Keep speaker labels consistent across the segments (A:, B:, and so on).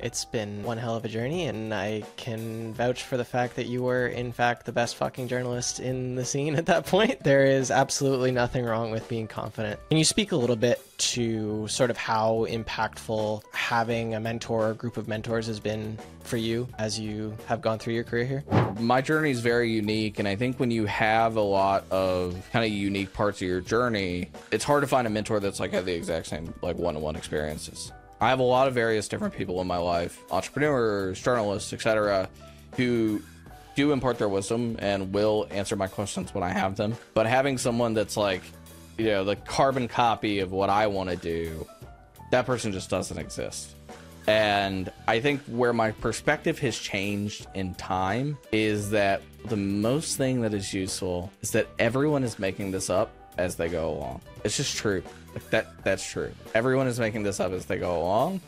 A: It's been one hell of a journey, and I can vouch for the fact that you were, in fact, the best fucking journalist in the scene at that point. There is absolutely nothing wrong with being confident. Can you speak a little bit to sort of how impactful having a mentor or group of mentors has been for you as you have gone through your career here?
B: My journey is very unique, and I think when you have a lot of kind of unique parts of your journey, it's hard to find a mentor that's like had the exact same like one-on-one experiences. I have a lot of various different people in my life, entrepreneurs, journalists, etc., who do impart their wisdom and will answer my questions when I have them. But having someone that's like, you know, the carbon copy of what I want to do, that person just doesn't exist. And I think where my perspective has changed in time is that the most thing that is useful is that everyone is making this up as they go along. It's just true. Like that that's true. Everyone is making this up as they go along.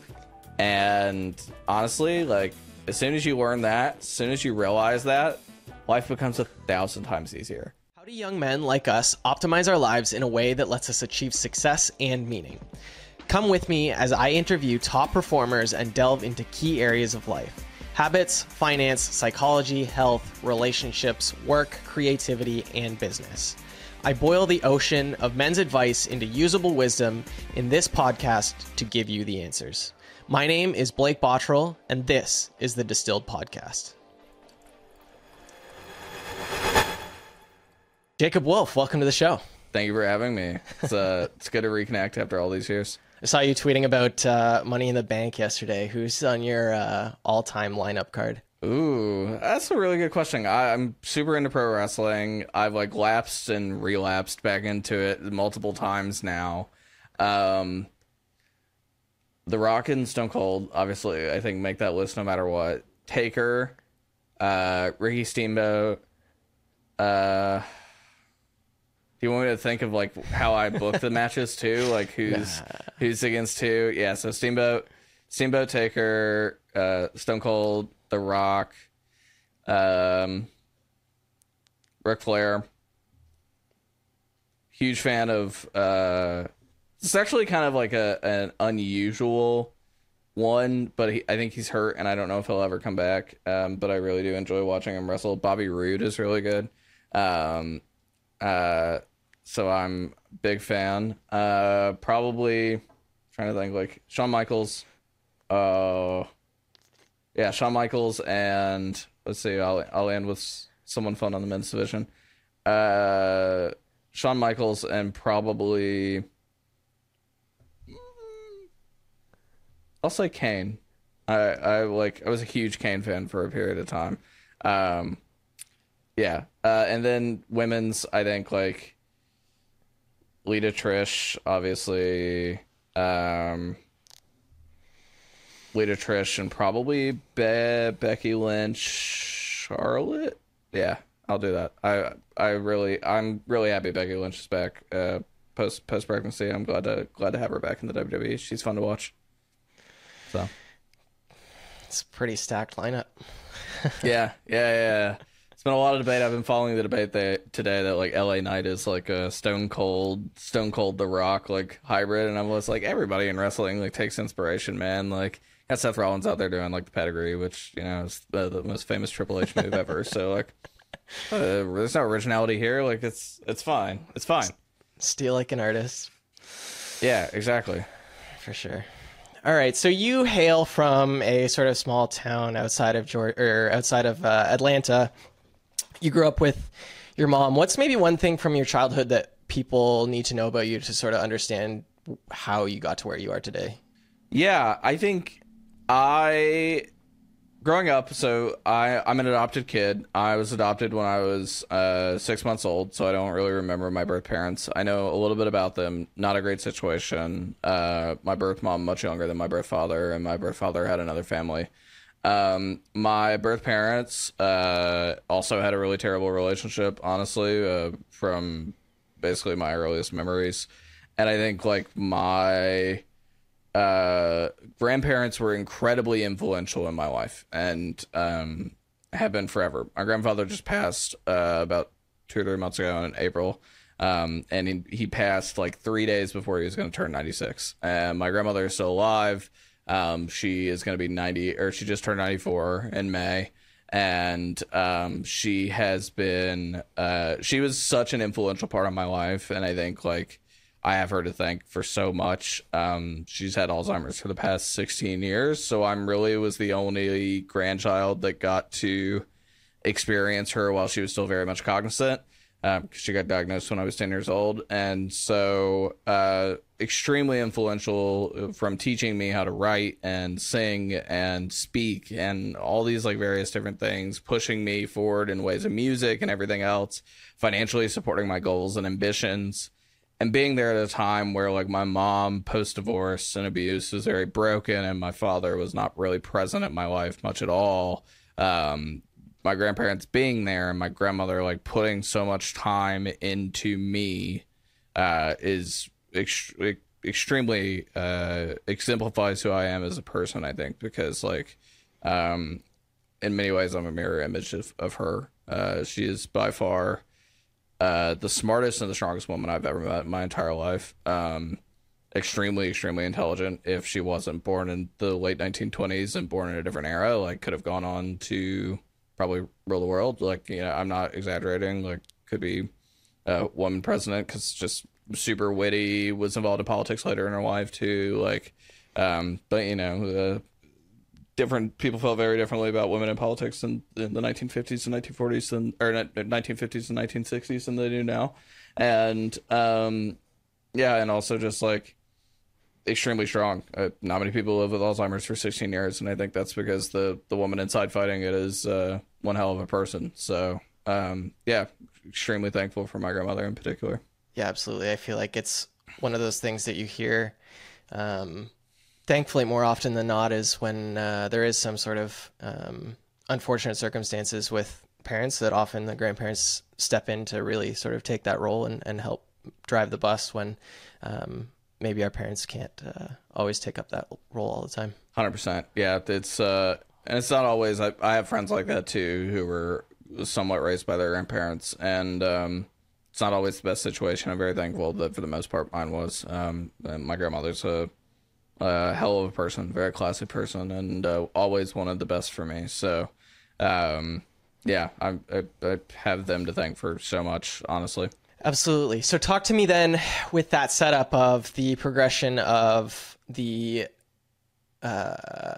B: And honestly, like as soon as you learn that, as soon as you realize that, life becomes a thousand times easier.
A: How do young men like us optimize our lives in a way that lets us achieve success and meaning? Come with me as I interview top performers and delve into key areas of life habits, finance, psychology, health, relationships, work, creativity, and business. I boil the ocean of men's advice into usable wisdom in this podcast to give you the answers. My name is Blake Bottrell, and this is the Distilled Podcast. Jacob Wolf, welcome to the show.
B: Thank you for having me. It's uh, it's good to reconnect after all these years.
A: I saw you tweeting about uh, Money in the Bank yesterday. Who's on your uh, all-time lineup card?
B: Ooh, that's a really good question. I, am super into pro wrestling. I've like lapsed and relapsed back into it multiple times now. Um, the Rock and Stone Cold, obviously, I think make that list no matter what. Taker, uh, Ricky Steamboat. Uh, do you want me to think of like how I book the matches too? Like who's nah. who's against who? Yeah, so Steamboat, Steamboat Taker, uh, Stone Cold, the Rock, um, Ric Flair. Huge fan of. Uh, it's actually kind of like a an unusual one, but he, I think he's hurt, and I don't know if he'll ever come back. Um, but I really do enjoy watching him wrestle. Bobby Roode is really good. Um, uh, so I'm big fan. Uh, probably trying to think like Shawn Michaels. Uh, yeah, Shawn Michaels and let's see, I'll I'll end with someone fun on the men's division. Uh, Shawn Michaels and probably I'll say Kane. I I like I was a huge Kane fan for a period of time. Um, yeah, uh, and then women's I think like Lita Trish, obviously. Um, Lita Trish and probably Be- Becky Lynch, Charlotte. Yeah, I'll do that. I I really I'm really happy Becky Lynch is back. Uh, post post pregnancy, I'm glad to glad to have her back in the WWE. She's fun to watch. So
A: it's a pretty stacked lineup.
B: yeah, yeah, yeah. It's been a lot of debate. I've been following the debate that, today that like LA Knight is like a Stone Cold, Stone Cold The Rock like hybrid, and I'm was like, everybody in wrestling like takes inspiration, man. Like got Seth Rollins out there doing like the pedigree, which you know is the, the most famous Triple H move ever. So like, uh, there's no originality here. Like it's it's fine. It's fine.
A: Steal like an artist.
B: Yeah, exactly.
A: For sure. All right, so you hail from a sort of small town outside of Georgia or outside of uh, Atlanta. You grew up with your mom. What's maybe one thing from your childhood that people need to know about you to sort of understand how you got to where you are today?
B: Yeah, I think I growing up, so I I'm an adopted kid. I was adopted when I was uh, six months old, so I don't really remember my birth parents. I know a little bit about them. Not a great situation. Uh, my birth mom much younger than my birth father, and my birth father had another family. Um, my birth parents uh, also had a really terrible relationship, honestly, uh, from basically my earliest memories. And I think like my uh, grandparents were incredibly influential in my life and um, have been forever. My grandfather just passed uh, about two or three months ago in April. Um, and he, he, passed like three days before he was going to turn 96. And my grandmother is still alive. Um, she is going to be 90, or she just turned 94 in May. And um, she has been, uh, she was such an influential part of my life. And I think, like, I have her to thank for so much. Um, she's had Alzheimer's for the past 16 years. So I'm really was the only grandchild that got to experience her while she was still very much cognizant um, she got diagnosed when I was 10 years old. And so, uh, extremely influential from teaching me how to write and sing and speak and all these like various different things, pushing me forward in ways of music and everything else, financially supporting my goals and ambitions. And being there at a time where like my mom post divorce and abuse was very broken and my father was not really present in my life much at all. Um, my grandparents being there and my grandmother like putting so much time into me uh, is ex- extremely uh, exemplifies who I am as a person. I think because like um, in many ways I'm a mirror image of, of her. Uh, she is by far uh, the smartest and the strongest woman I've ever met in my entire life. Um, extremely, extremely intelligent. If she wasn't born in the late 1920s and born in a different era, like could have gone on to probably rule the world. Like, you know, I'm not exaggerating. Like, could be a woman president because just super witty, was involved in politics later in her life too. Like, um, but you know, uh, different people felt very differently about women in politics in, in the 1950s and 1940s and or 1950s and 1960s than they do now. And um, yeah, and also just like extremely strong. Uh, not many people live with Alzheimer's for 16 years, and I think that's because the the woman inside fighting it is uh, one hell of a person. So um, yeah, extremely thankful for my grandmother in particular.
A: Yeah, absolutely. I feel like it's one of those things that you hear. Um, thankfully, more often than not, is when uh, there is some sort of um, unfortunate circumstances with parents that often the grandparents step in to really sort of take that role and, and help drive the bus when um, maybe our parents can't uh, always take up that role all the time.
B: Hundred percent. Yeah, it's uh, and it's not always. I, I have friends like that too who were somewhat raised by their grandparents, and um, it's not always the best situation. I'm very thankful that for the most part mine was. Um, my grandmother's a, a, hell of a person, very classy person, and uh, always wanted the best for me. So, um, yeah, I, I, I have them to thank for so much, honestly.
A: Absolutely. So, talk to me then with that setup of the progression of the uh,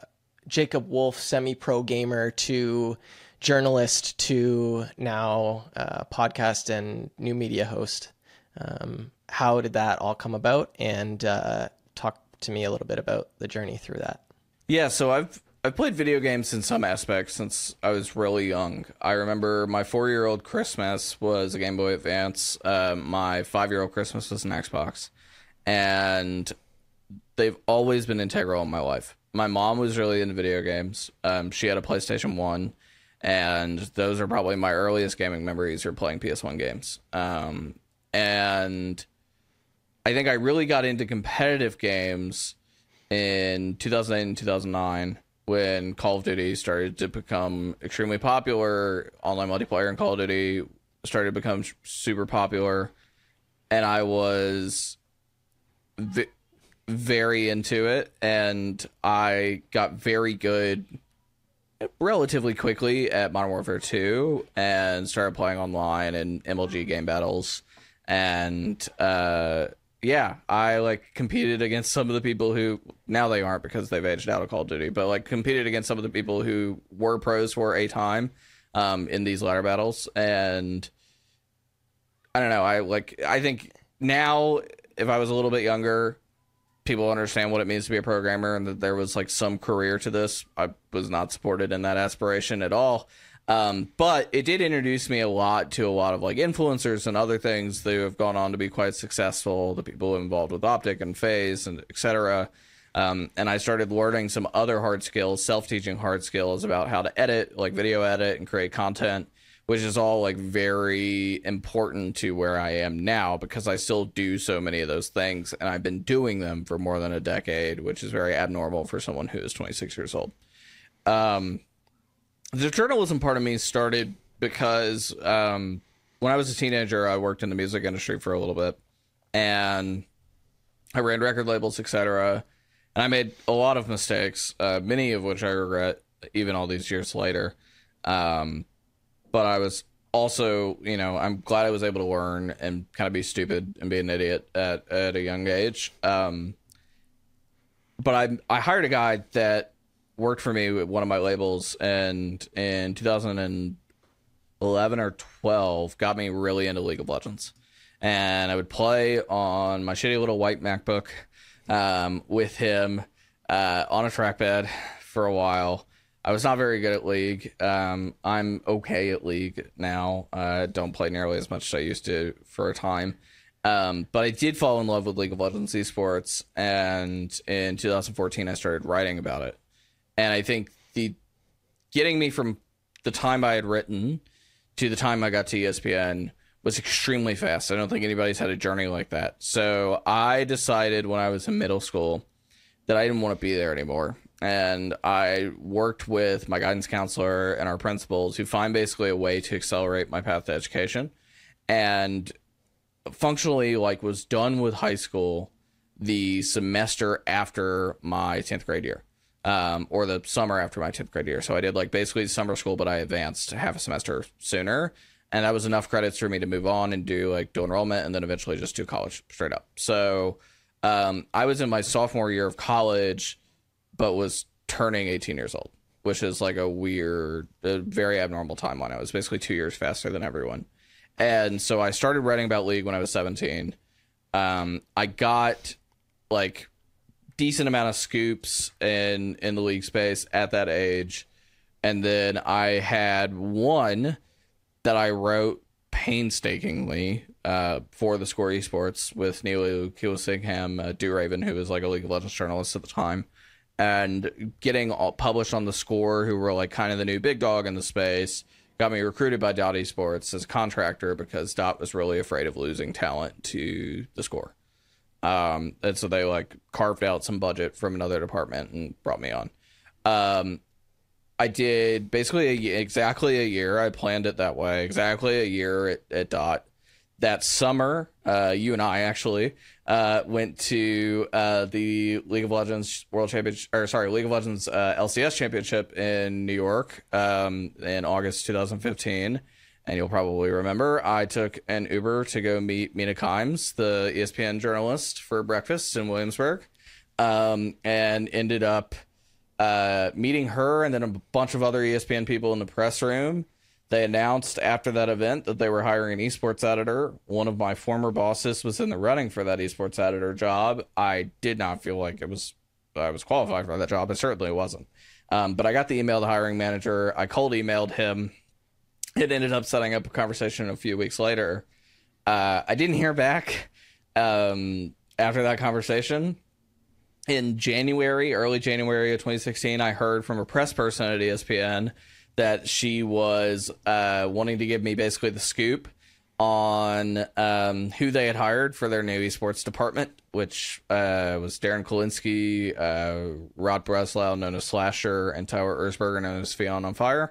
A: Jacob Wolf semi pro gamer to journalist to now uh, podcast and new media host. Um, how did that all come about? And uh, talk to me a little bit about the journey through that.
B: Yeah, so I've I've played video games in some aspects since I was really young. I remember my four year old Christmas was a Game Boy Advance. Uh, my five year old Christmas was an Xbox, and they've always been integral in my life. My mom was really into video games. Um, she had a PlayStation One, and those are probably my earliest gaming memories are playing PS1 games. Um, and I think I really got into competitive games in 2008 and 2009 when Call of Duty started to become extremely popular. Online multiplayer in Call of Duty started to become super popular, and I was v- very into it, and I got very good relatively quickly at Modern Warfare 2 and started playing online and MLG game battles. And uh yeah, I like competed against some of the people who now they aren't because they've aged out of Call of Duty, but like competed against some of the people who were pros for a time um, in these ladder battles, and I don't know. I like. I think now, if I was a little bit younger, people understand what it means to be a programmer, and that there was like some career to this. I was not supported in that aspiration at all. Um, but it did introduce me a lot to a lot of like influencers and other things that have gone on to be quite successful. The people involved with Optic and FaZe and etc. Um, and I started learning some other hard skills, self-teaching hard skills about how to edit, like video edit and create content, which is all like very important to where I am now because I still do so many of those things and I've been doing them for more than a decade, which is very abnormal for someone who is 26 years old. Um, the journalism part of me started because um, when I was a teenager, I worked in the music industry for a little bit, and I ran record labels, etc. and I made a lot of mistakes, uh, many of which I regret even all these years later. Um, but I was also, you know, I'm glad I was able to learn and kind of be stupid and be an idiot at at a young age. Um, but I I hired a guy that worked for me with one of my labels, and in 2011 or 12, got me really into League of Legends. And I would play on my shitty little white MacBook um, with him uh, on a trackpad for a while. I was not very good at League. Um, I'm okay at League now. Uh, don't play nearly as much as I used to for a time. Um, but I did fall in love with League of Legends esports, and in 2014 I started writing about it. And I think the getting me from the time I had written to the time I got to ESPN was extremely fast. I don't think anybody's had a journey like that. So I decided when I was in middle school that I didn't want to be there anymore. And I worked with my guidance counselor and our principals who find basically a way to accelerate my path to education. And functionally, like, was done with high school the semester after my 10th grade year. Um, or the summer after my 10th grade year. So I did like basically summer school, but I advanced half a semester sooner and that was enough credits for me to move on and do like dual enrollment and then eventually just do college straight up. So um, I was in my sophomore year of college, but was turning 18 years old, which is like a weird, a very abnormal timeline. I was basically two years faster than everyone. And so I started writing about League when I was 17. Um, I got like decent amount of scoops in in the league space at that age, and then I had one that I wrote painstakingly uh, for the Score Esports with Neil Kilsingham, uh, Do Raven, who was like a League of Legends journalist at the time, and getting all published on the Score, who were like kind of the new big dog in the space. Got me recruited by Dot Esports as a contractor because Dot was really afraid of losing talent to the Score. Um, and so they like carved out some budget from another department and brought me on. Um, I did basically a, exactly a year. I planned it that way. Exactly a year at, at Dot. That summer, uh, you and I actually uh, went to uh, the League of Legends World Championship, or sorry, League of Legends uh, LCS Championship in New York um, in August 2015. And you'll probably remember I took an Uber to go meet Mina Kimes, the ESPN journalist, for breakfast in Williamsburg, um, and ended up uh, meeting her and then a bunch of other ESPN people in the press room. They announced after that event that they were hiring an esports editor. One of my former bosses was in the running for that esports editor job. I did not feel like it was I was qualified for that job. It certainly wasn't. Um, but I got the email the hiring manager. I cold emailed him. It ended up setting up a conversation a few weeks later. Uh, I didn't hear back um, after that conversation in January, early January of 2016, I heard from a press person at ESPN that she was uh, wanting to give me basically the scoop on um, who they had hired for their new esports department, which uh, was Darren Kwilinski, uh, Rod Breslau, known as Slasher, and Tyler Erzberger, known as FionnOnFire.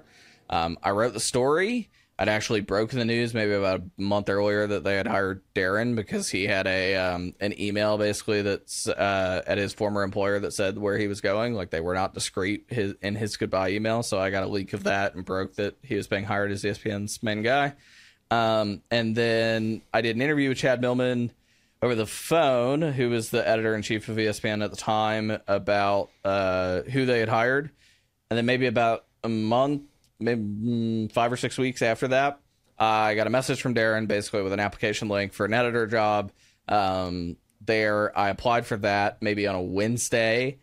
B: Um, I wrote the story. I'd actually broken the news maybe about a month earlier that they had hired Darren because he had a um, an email basically that's uh, at his former employer that said where he was going. Like they were not discreet his, in his goodbye email, so I got a leak of that and broke that he was being hired as ESPN's main guy. Um, and then I did an interview with Chad Millman over the phone, who was the editor in chief of ESPN at the time, about uh, who they had hired, and then maybe about a month maybe mm, five or six weeks after that, I got a message from Darren basically with an application link for an editor job. Um, there, I applied for that maybe on a Wednesday.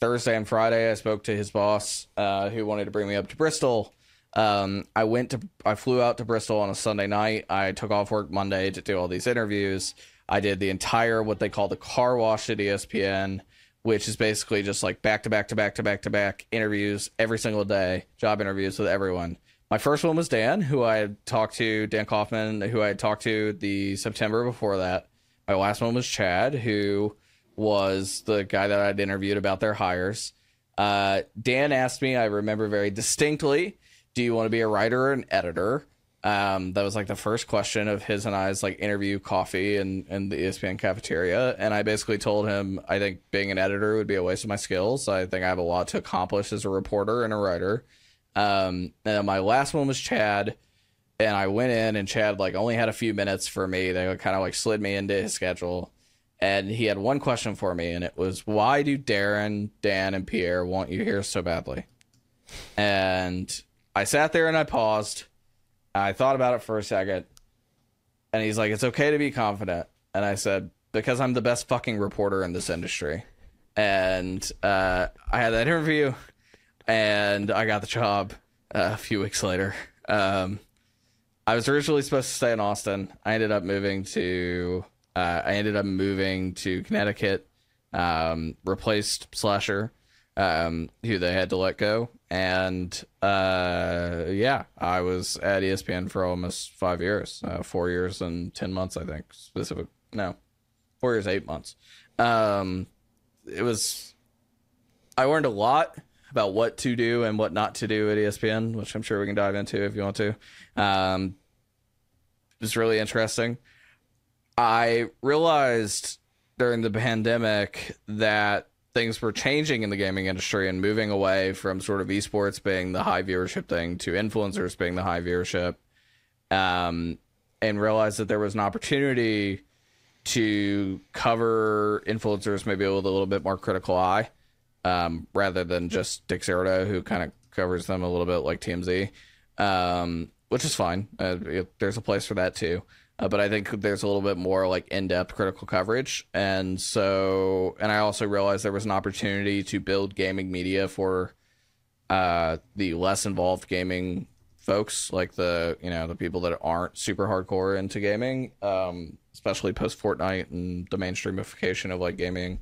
B: Thursday and Friday, I spoke to his boss uh, who wanted to bring me up to Bristol. Um, I went to, I flew out to Bristol on a Sunday night. I took off work Monday to do all these interviews. I did the entire what they call the car wash at ESPN which is basically just like back to back to back to back to back interviews every single day, job interviews with everyone. My first one was Dan, who I had talked to, Dan Kaufman, who I had talked to the September before that. My last one was Chad, who was the guy that I'd interviewed about their hires. Uh, Dan asked me, I remember very distinctly, do you want to be a writer or an editor? Um, that was like the first question of his and I's like interview coffee in, in the ESPN cafeteria. And I basically told him I think being an editor would be a waste of my skills. I think I have a lot to accomplish as a reporter and a writer. Um, and my last one was Chad. And I went in and Chad like only had a few minutes for me. They kind of like slid me into his schedule. And he had one question for me, and it was, Why do Darren, Dan, and Pierre want you here so badly? And I sat there and I paused I thought about it for a second, and he's like, "It's okay to be confident." And I said, "Because I'm the best fucking reporter in this industry." And uh, I had that interview, and I got the job uh, a few weeks later. Um, I was originally supposed to stay in Austin. I ended up moving to. Uh, I ended up moving to Connecticut. Um, replaced Slasher, um, who they had to let go, and uh, yeah, I was at ESPN for almost five years, uh, four years and ten months, I think. Specific, no, four years, eight months. Um, it was. I learned a lot about what to do and what not to do at ESPN, which I'm sure we can dive into if you want to. Um, it was really interesting. I realized during the pandemic that things were changing in the gaming industry and moving away from sort of esports being the high viewership thing to influencers being the high viewership um, and realized that there was an opportunity to cover influencers maybe with a little bit more critical eye um, rather than just Dick Dexerto, who kind of covers them a little bit like TMZ, um, which is fine. Uh, it, there's a place for that too. Uh, but I think there's a little bit more like in-depth critical coverage, and so and I also realized there was an opportunity to build gaming media for uh, the less involved gaming folks, like the you know the people that aren't super hardcore into gaming, um, especially post Fortnite and the mainstreamification of like gaming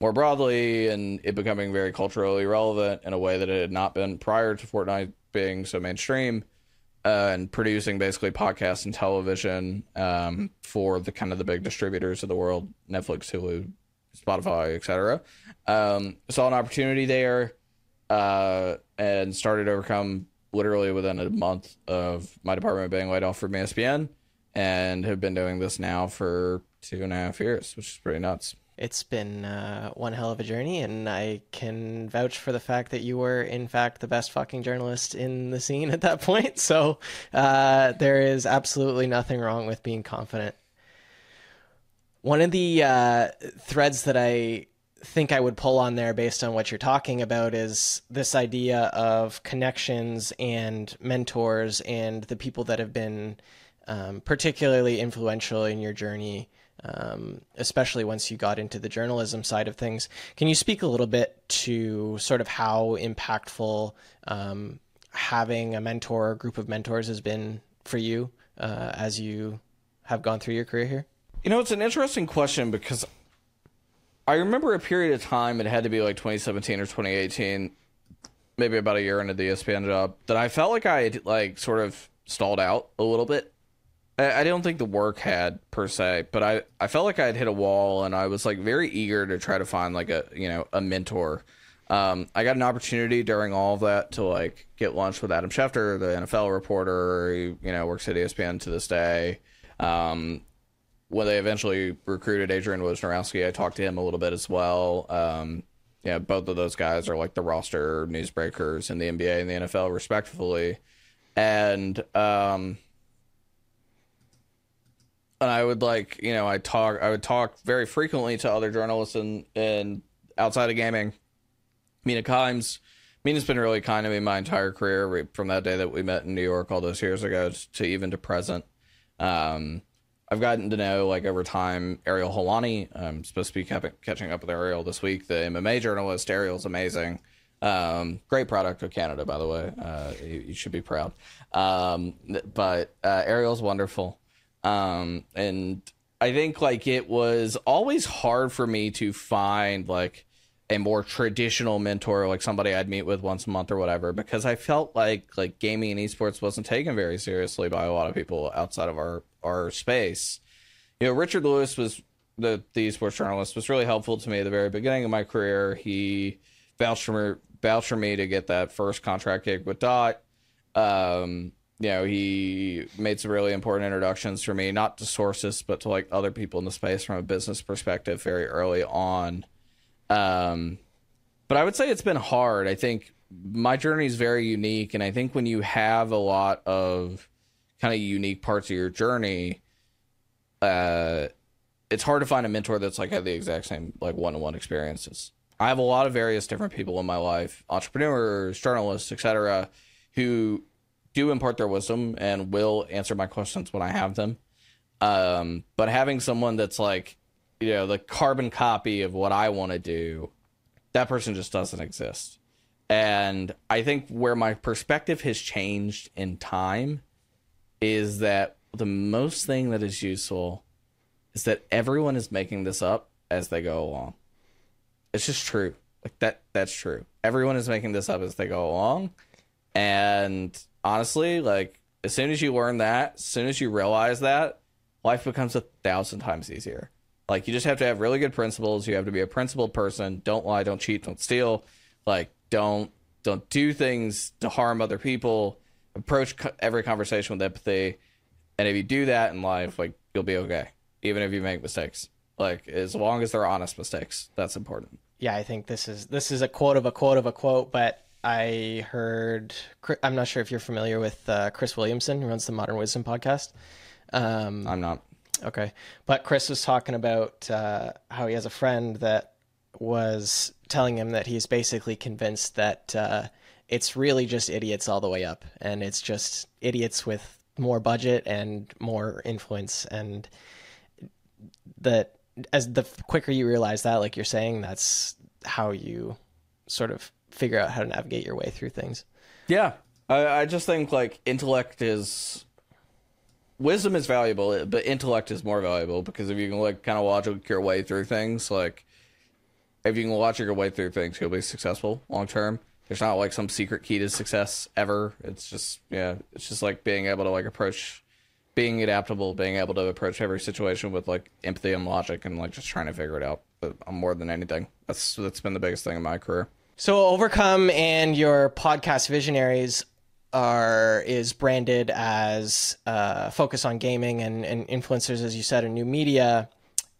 B: more broadly, and it becoming very culturally relevant in a way that it had not been prior to Fortnite being so mainstream uh, and producing basically podcasts and television um, for the kind of the big distributors of the world, Netflix, Hulu, Spotify, etc. Um, saw an opportunity there uh, and started overcome literally within a month of my department being laid off from ESPN and have been doing this now for two and a half years, which is pretty nuts
A: it's been uh, one hell of a journey, and I can vouch for the fact that you were, in fact, the best fucking journalist in the scene at that point. So uh, there is absolutely nothing wrong with being confident. One of the uh, threads that I think I would pull on there based on what you're talking about is this idea of connections and mentors and the people that have been um, particularly influential in your journey um, especially once you got into the journalism side of things. Can you speak a little bit to sort of how impactful um, having a mentor or group of mentors has been for you uh, as you have gone through your career here?
B: You know, it's an interesting question because I remember a period of time, it had to be like 2017 or 2018, maybe about a year into the ESPN job, that I felt like I had like sort of stalled out a little bit I, I don't think the work had per se, but I, I felt like I had hit a wall and I was like very eager to try to find like a you know a mentor. Um, I got an opportunity during all of that to like get lunch with Adam Schefter, the NFL reporter. He, you know, works at ESPN to this day. Um, when they eventually recruited Adrian Wojnarowski, I talked to him a little bit as well. Um, yeah, both of those guys are like the roster newsbreakers in the NBA and the NFL, respectively. And um, and I would like, you know, I talk, I would talk very frequently to other journalists and and outside of gaming. Mina Kimes, Mina's been really kind to me my entire career, from that day that we met in New York all those years ago to even to present. Um, I've gotten to know like over time Ariel Helwani. I'm supposed to be catching up with Ariel this week. The MMA journalist Ariel's amazing. Um, great product of Canada, by the way. Uh, you, you, should be proud. Um, but uh, Ariel's wonderful. Um, and I think like it was always hard for me to find like a more traditional mentor, like somebody I'd meet with once a month or whatever, because I felt like like gaming and esports wasn't taken very seriously by a lot of people outside of our our space. You know, Richard Lewis was the the esports journalist was really helpful to me at the very beginning of my career. He vouched for me, vouched for me to get that first contract gig with Dot. Um, you know, he made some really important introductions for me, not to sources, but to like other people in the space from a business perspective very early on. Um, but I would say it's been hard. I think my journey is very unique, and I think when you have a lot of kind of unique parts of your journey, uh, it's hard to find a mentor that's like had the exact same like one-on-one experiences. I have a lot of various different people in my life, entrepreneurs, journalists, etc., who do impart their wisdom and will answer my questions when I have them. Um, but having someone that's like, you know, the carbon copy of what I want to do, that person just doesn't exist. And I think where my perspective has changed in time is that the most thing that is useful is that everyone is making this up as they go along. It's just true. Like that that's true. Everyone is making this up as they go along. And honestly, like as soon as you learn that, as soon as you realize that, life becomes a thousand times easier. Like you just have to have really good principles. You have to be a principled person. Don't lie, don't cheat, don't steal. Like don't don't do things to harm other people. Approach co- every conversation with empathy. And if you do that in life, like you'll be okay, even if you make mistakes. Like as long as they're honest mistakes, that's important.
A: Yeah, I think this is this is a quote of a quote of a quote, but I heard. I'm not sure if you're familiar with uh, Chris Williamson, who runs the Modern Wisdom podcast. Um,
B: I'm not.
A: Okay, but Chris was talking about uh, how he has a friend that was telling him that he's basically convinced that uh, it's really just idiots all the way up, and it's just idiots with more budget and more influence, and that as the quicker you realize that, like you're saying, that's how you sort of figure out how to navigate your way through things.
B: Yeah, I, I just think like intellect is wisdom is valuable, but intellect is more valuable because if you can like kind of logic your way through things, like if you can logic your way through things, you'll be successful long term. There's not like some secret key to success ever. It's just yeah, it's just like being able to like approach being adaptable, being able to approach every situation with like empathy and logic and like just trying to figure it out. But more than anything, that's that's been the biggest thing in my career.
A: So Overcome and your podcast Visionaries are is branded as uh, focus on gaming and, and influencers, as you said, in new media,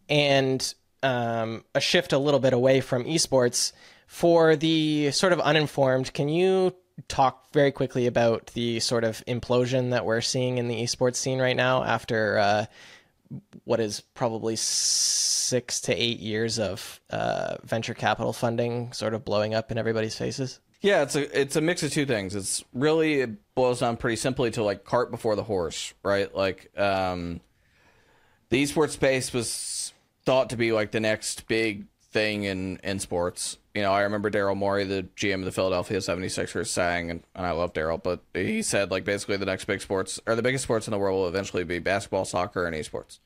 A: and um, a shift a little bit away from esports. For the sort of uninformed, can you talk very quickly about the sort of implosion that we're seeing in the esports scene right now after uh, what is probably six to eight years of uh, venture capital funding sort of blowing up in everybody's faces?
B: Yeah, it's a it's a mix of two things. It's really it boils down pretty simply to like cart before the horse, right? Like um, the esports space was thought to be like the next big thing in in sports. You know, I remember Daryl Morey, the GM of the Philadelphia 76ers, saying, and, and I love Daryl, but he said like basically the next big sports or the biggest sports in the world will eventually be basketball, soccer, and esports.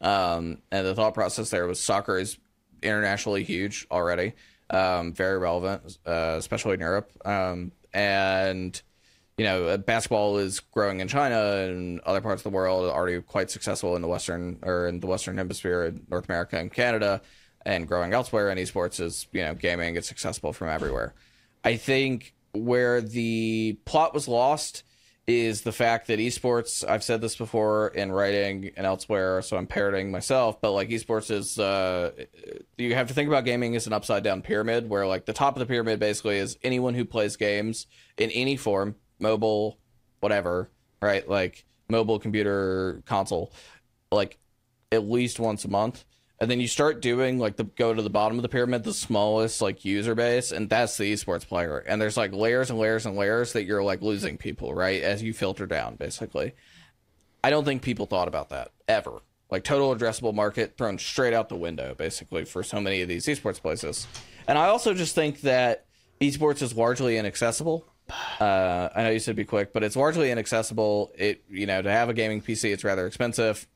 B: Um, and the thought process there was soccer is internationally huge already, um, very relevant, uh, especially in Europe. Um, and you know, basketball is growing in China and other parts of the world, already quite successful in the Western or in the Western Hemisphere, North America and Canada, and growing elsewhere. And esports is, you know, gaming, it's accessible from everywhere. I think where the plot was lost is the fact that esports, I've said this before in writing and elsewhere, so I'm parroting myself, but like esports is, uh, you have to think about gaming as an upside down pyramid where like the top of the pyramid basically is anyone who plays games in any form, mobile, whatever, right? Like mobile, computer, console, like at least once a month. And then you start doing like the go to the bottom of the pyramid, the smallest like user base, and that's the esports player. And there's like layers and layers and layers that you're like losing people, right? As you filter down, basically. I don't think people thought about that ever. Like total addressable market thrown straight out the window, basically, for so many of these esports places. And I also just think that esports is largely inaccessible. Uh, I know you said be quick, but it's largely inaccessible. It you know to have a gaming PC, it's rather expensive,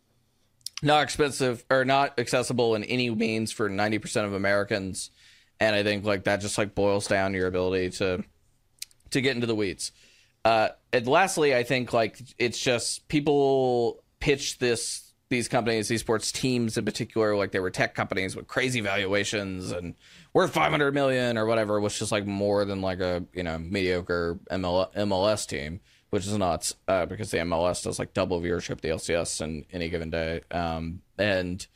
B: not expensive or not accessible in any means for ninety percent of Americans. And I think like that just like boils down your ability to to get into the weeds. Uh, and lastly, I think like it's just people pitch this these companies, these sports teams in particular, like they were tech companies with crazy valuations and worth 500 million or whatever, which is like more than like a you know mediocre ML- MLS team. Which is nuts uh, because the MLS does like double viewership the LCS in any given day. Um, and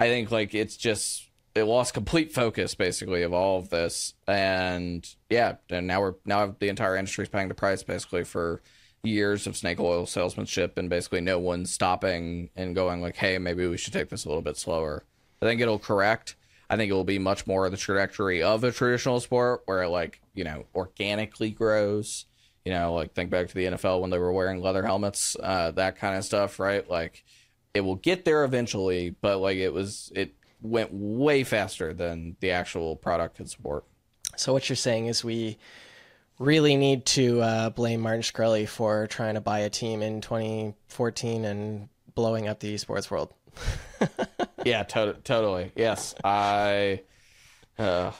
B: I think like it's just it lost complete focus basically of all of this, and yeah, and now we're now the entire industry is paying the price basically for years of snake oil salesmanship and basically no one stopping and going like, hey, maybe we should take this a little bit slower. I think it'll correct. I think it will be much more the trajectory of a traditional sport where it like, you know, organically grows you know, like think back to the NFL when they were wearing leather helmets, uh, that kind of stuff, right? Like it will get there eventually, but like it was, it went way faster than the actual product could support.
A: So what you're saying is we really need to uh, blame Martin Shkreli for trying to buy a team in 2014 and blowing up the esports world.
B: yeah, to- totally. Yes, I, uh,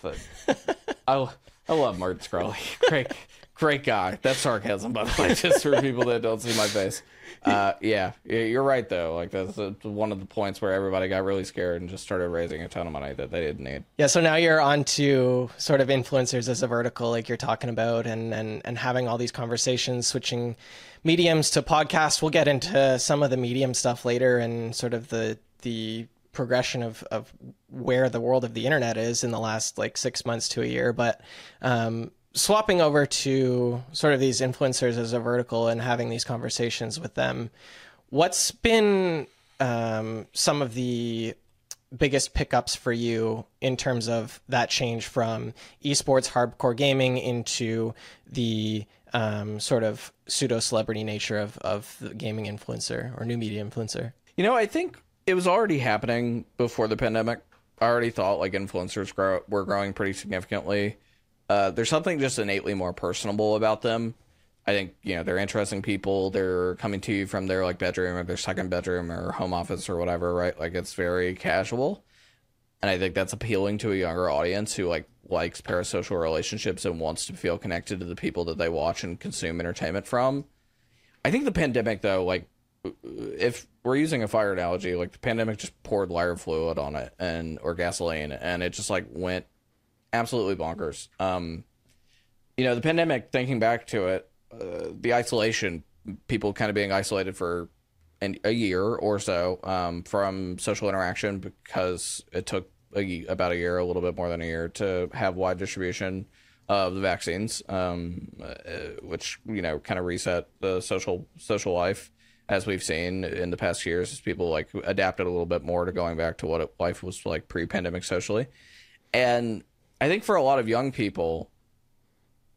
B: I, I love Martin Shkreli. Great, Great guy. That's sarcasm, by the way, just for people that don't see my face. Uh, yeah, you're right though. Like that's one of the points where everybody got really scared and just started raising a ton of money that they didn't need.
A: Yeah. So now you're on to sort of influencers as a vertical, like you're talking about, and and and having all these conversations, switching mediums to podcasts. We'll get into some of the medium stuff later, and sort of the the progression of of where the world of the internet is in the last like six months to a year, but. Um, swapping over to sort of these influencers as a vertical and having these conversations with them, what's been um, some of the biggest pickups for you in terms of that change from esports hardcore gaming into the um, sort of pseudo celebrity nature of, of the gaming influencer or new media influencer?
B: You know, I think it was already happening before the pandemic. I already thought like influencers grow, were growing pretty significantly. Uh, there's something just innately more personable about them. I think you know they're interesting people. They're coming to you from their like bedroom or their second bedroom or home office or whatever, right? Like it's very casual, and I think that's appealing to a younger audience who like likes parasocial relationships and wants to feel connected to the people that they watch and consume entertainment from. I think the pandemic, though, like if we're using a fire analogy, like the pandemic just poured lighter fluid on it and or gasoline, and it just like went absolutely bonkers. Um, you know, the pandemic, thinking back to it, uh, the isolation, people kind of being isolated for an, a year or so um, from social interaction because it took a, about a year, a little bit more than a year, to have wide distribution of the vaccines, um, uh, which you know kind of reset the social social life as we've seen in the past years as people like adapted a little bit more to going back to what life was like pre-pandemic socially and I think for a lot of young people,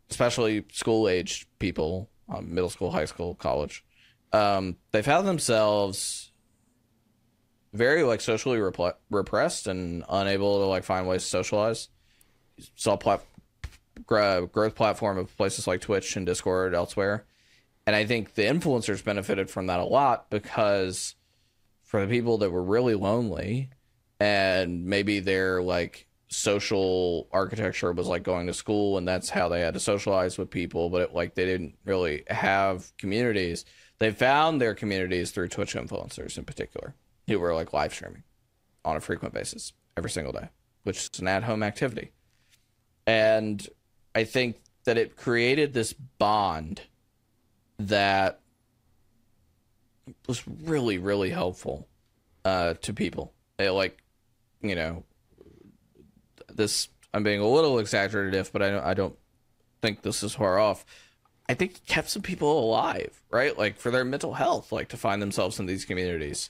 B: especially school aged people, um, middle school, high school, college, um, they found themselves very like socially rep- repressed and unable to like find ways to socialize. Saw plat- growth platform of places like Twitch and Discord elsewhere, and I think the influencers benefited from that a lot because for the people that were really lonely and maybe they're like social architecture was like going to school and that's how they had to socialize with people but it, like they didn't really have communities. They found their communities through twitch influencers in particular who were like live streaming on a frequent basis every single day which is an at-home activity. And i think that it created this bond that was really really helpful uh, to people. It, like you know this I'm being a little exaggerative, but I don't, I don't think this is far off. I think it kept some people alive, right? Like for their mental health, like to find themselves in these communities.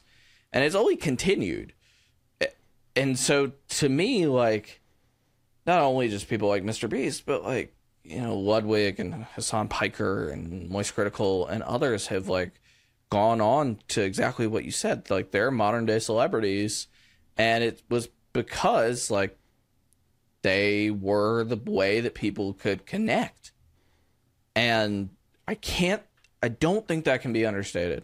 B: And it's only continued. And so to me, like, not only just people like Mr. Beast, but like, you know, Ludwig and Hasan Piker and Moist Critical and others have like gone on to exactly what you said. Like they're modern day celebrities. And it was because like they were the way that people could connect. And I can't, I don't think that can be understated.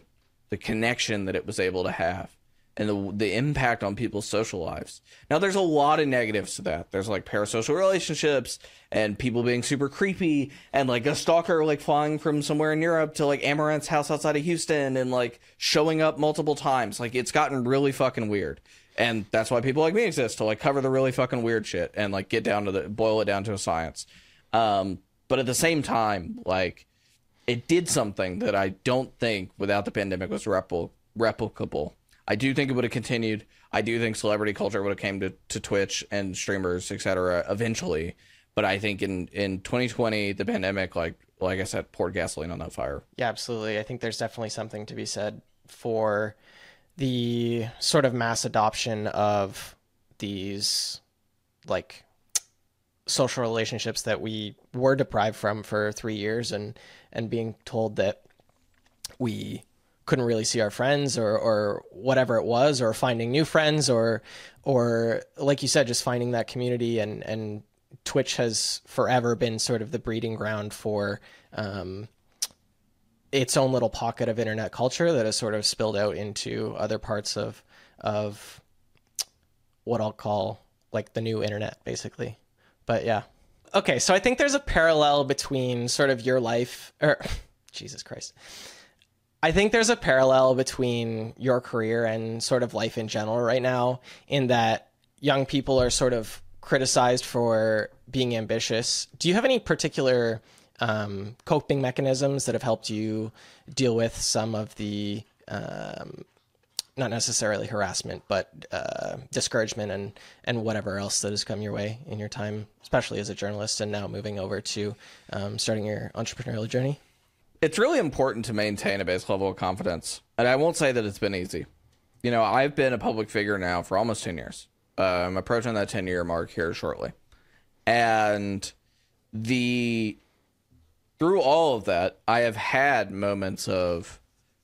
B: The connection that it was able to have and the, the impact on people's social lives. Now, there's a lot of negatives to that. There's like parasocial relationships and people being super creepy and like a stalker like flying from somewhere in Europe to like Amouranth's house outside of Houston and like showing up multiple times. Like it's gotten really fucking weird and that's why people like me exist to like cover the really fucking weird shit and like get down to the boil it down to a science um but at the same time like it did something that I don't think without the pandemic was repl- replicable. I do think it would have continued. I do think celebrity culture would have came to, to Twitch and streamers, etc. eventually. But I think in, in 2020, the pandemic, like like I said, poured gasoline on that fire.
A: Yeah, absolutely. I think there's definitely something to be said for the sort of mass adoption of these like social relationships that we were deprived from for three years and and being told that we couldn't really see our friends or or whatever it was or finding new friends or or like you said just finding that community and and Twitch has forever been sort of the breeding ground for um, its own little pocket of internet culture that has sort of spilled out into other parts of of what I'll call like the new internet basically. But yeah. Okay, so I think there's a parallel between sort of your life or er, Jesus Christ. I think there's a parallel between your career and sort of life in general right now in that young people are sort of criticized for being ambitious. Do you have any particular um, coping mechanisms that have helped you deal with some of the um, not necessarily harassment, but uh, discouragement and and whatever else that has come your way in your time, especially as a journalist, and now moving over to um, starting your entrepreneurial journey?
B: It's really important to maintain a base level of confidence, and I won't say that it's been easy. You know, I've been a public figure now for almost ten years. Uh, I'm approaching that ten year mark here shortly, and the through all of that, I have had moments of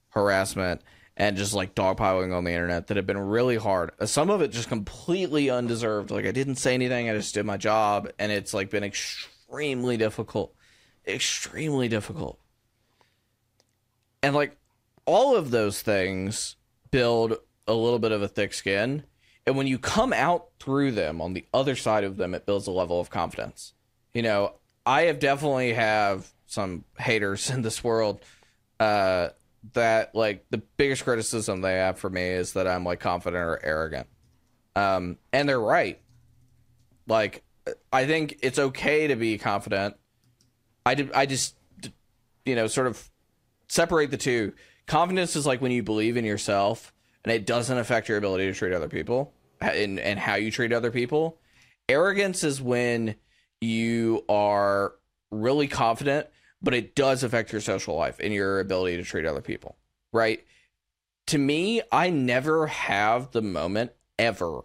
B: harassment and just like dogpiling on the internet that have been really hard. Some of it just completely undeserved. Like I didn't say anything, I just did my job, and it's like been extremely difficult. Extremely difficult. And like all of those things build a little bit of a thick skin. And when you come out through them on the other side of them, it builds a level of confidence. You know, I have definitely have some haters in this world uh, that like the biggest criticism they have for me is that I'm like confident or arrogant. Um, and they're right. Like, I think it's okay to be confident. I did, I just, you know, sort of separate the two. Confidence is like when you believe in yourself and it doesn't affect your ability to treat other people and, and how you treat other people. Arrogance is when you are really confident but it does affect your social life and your ability to treat other people, right? To me, I never have the moment ever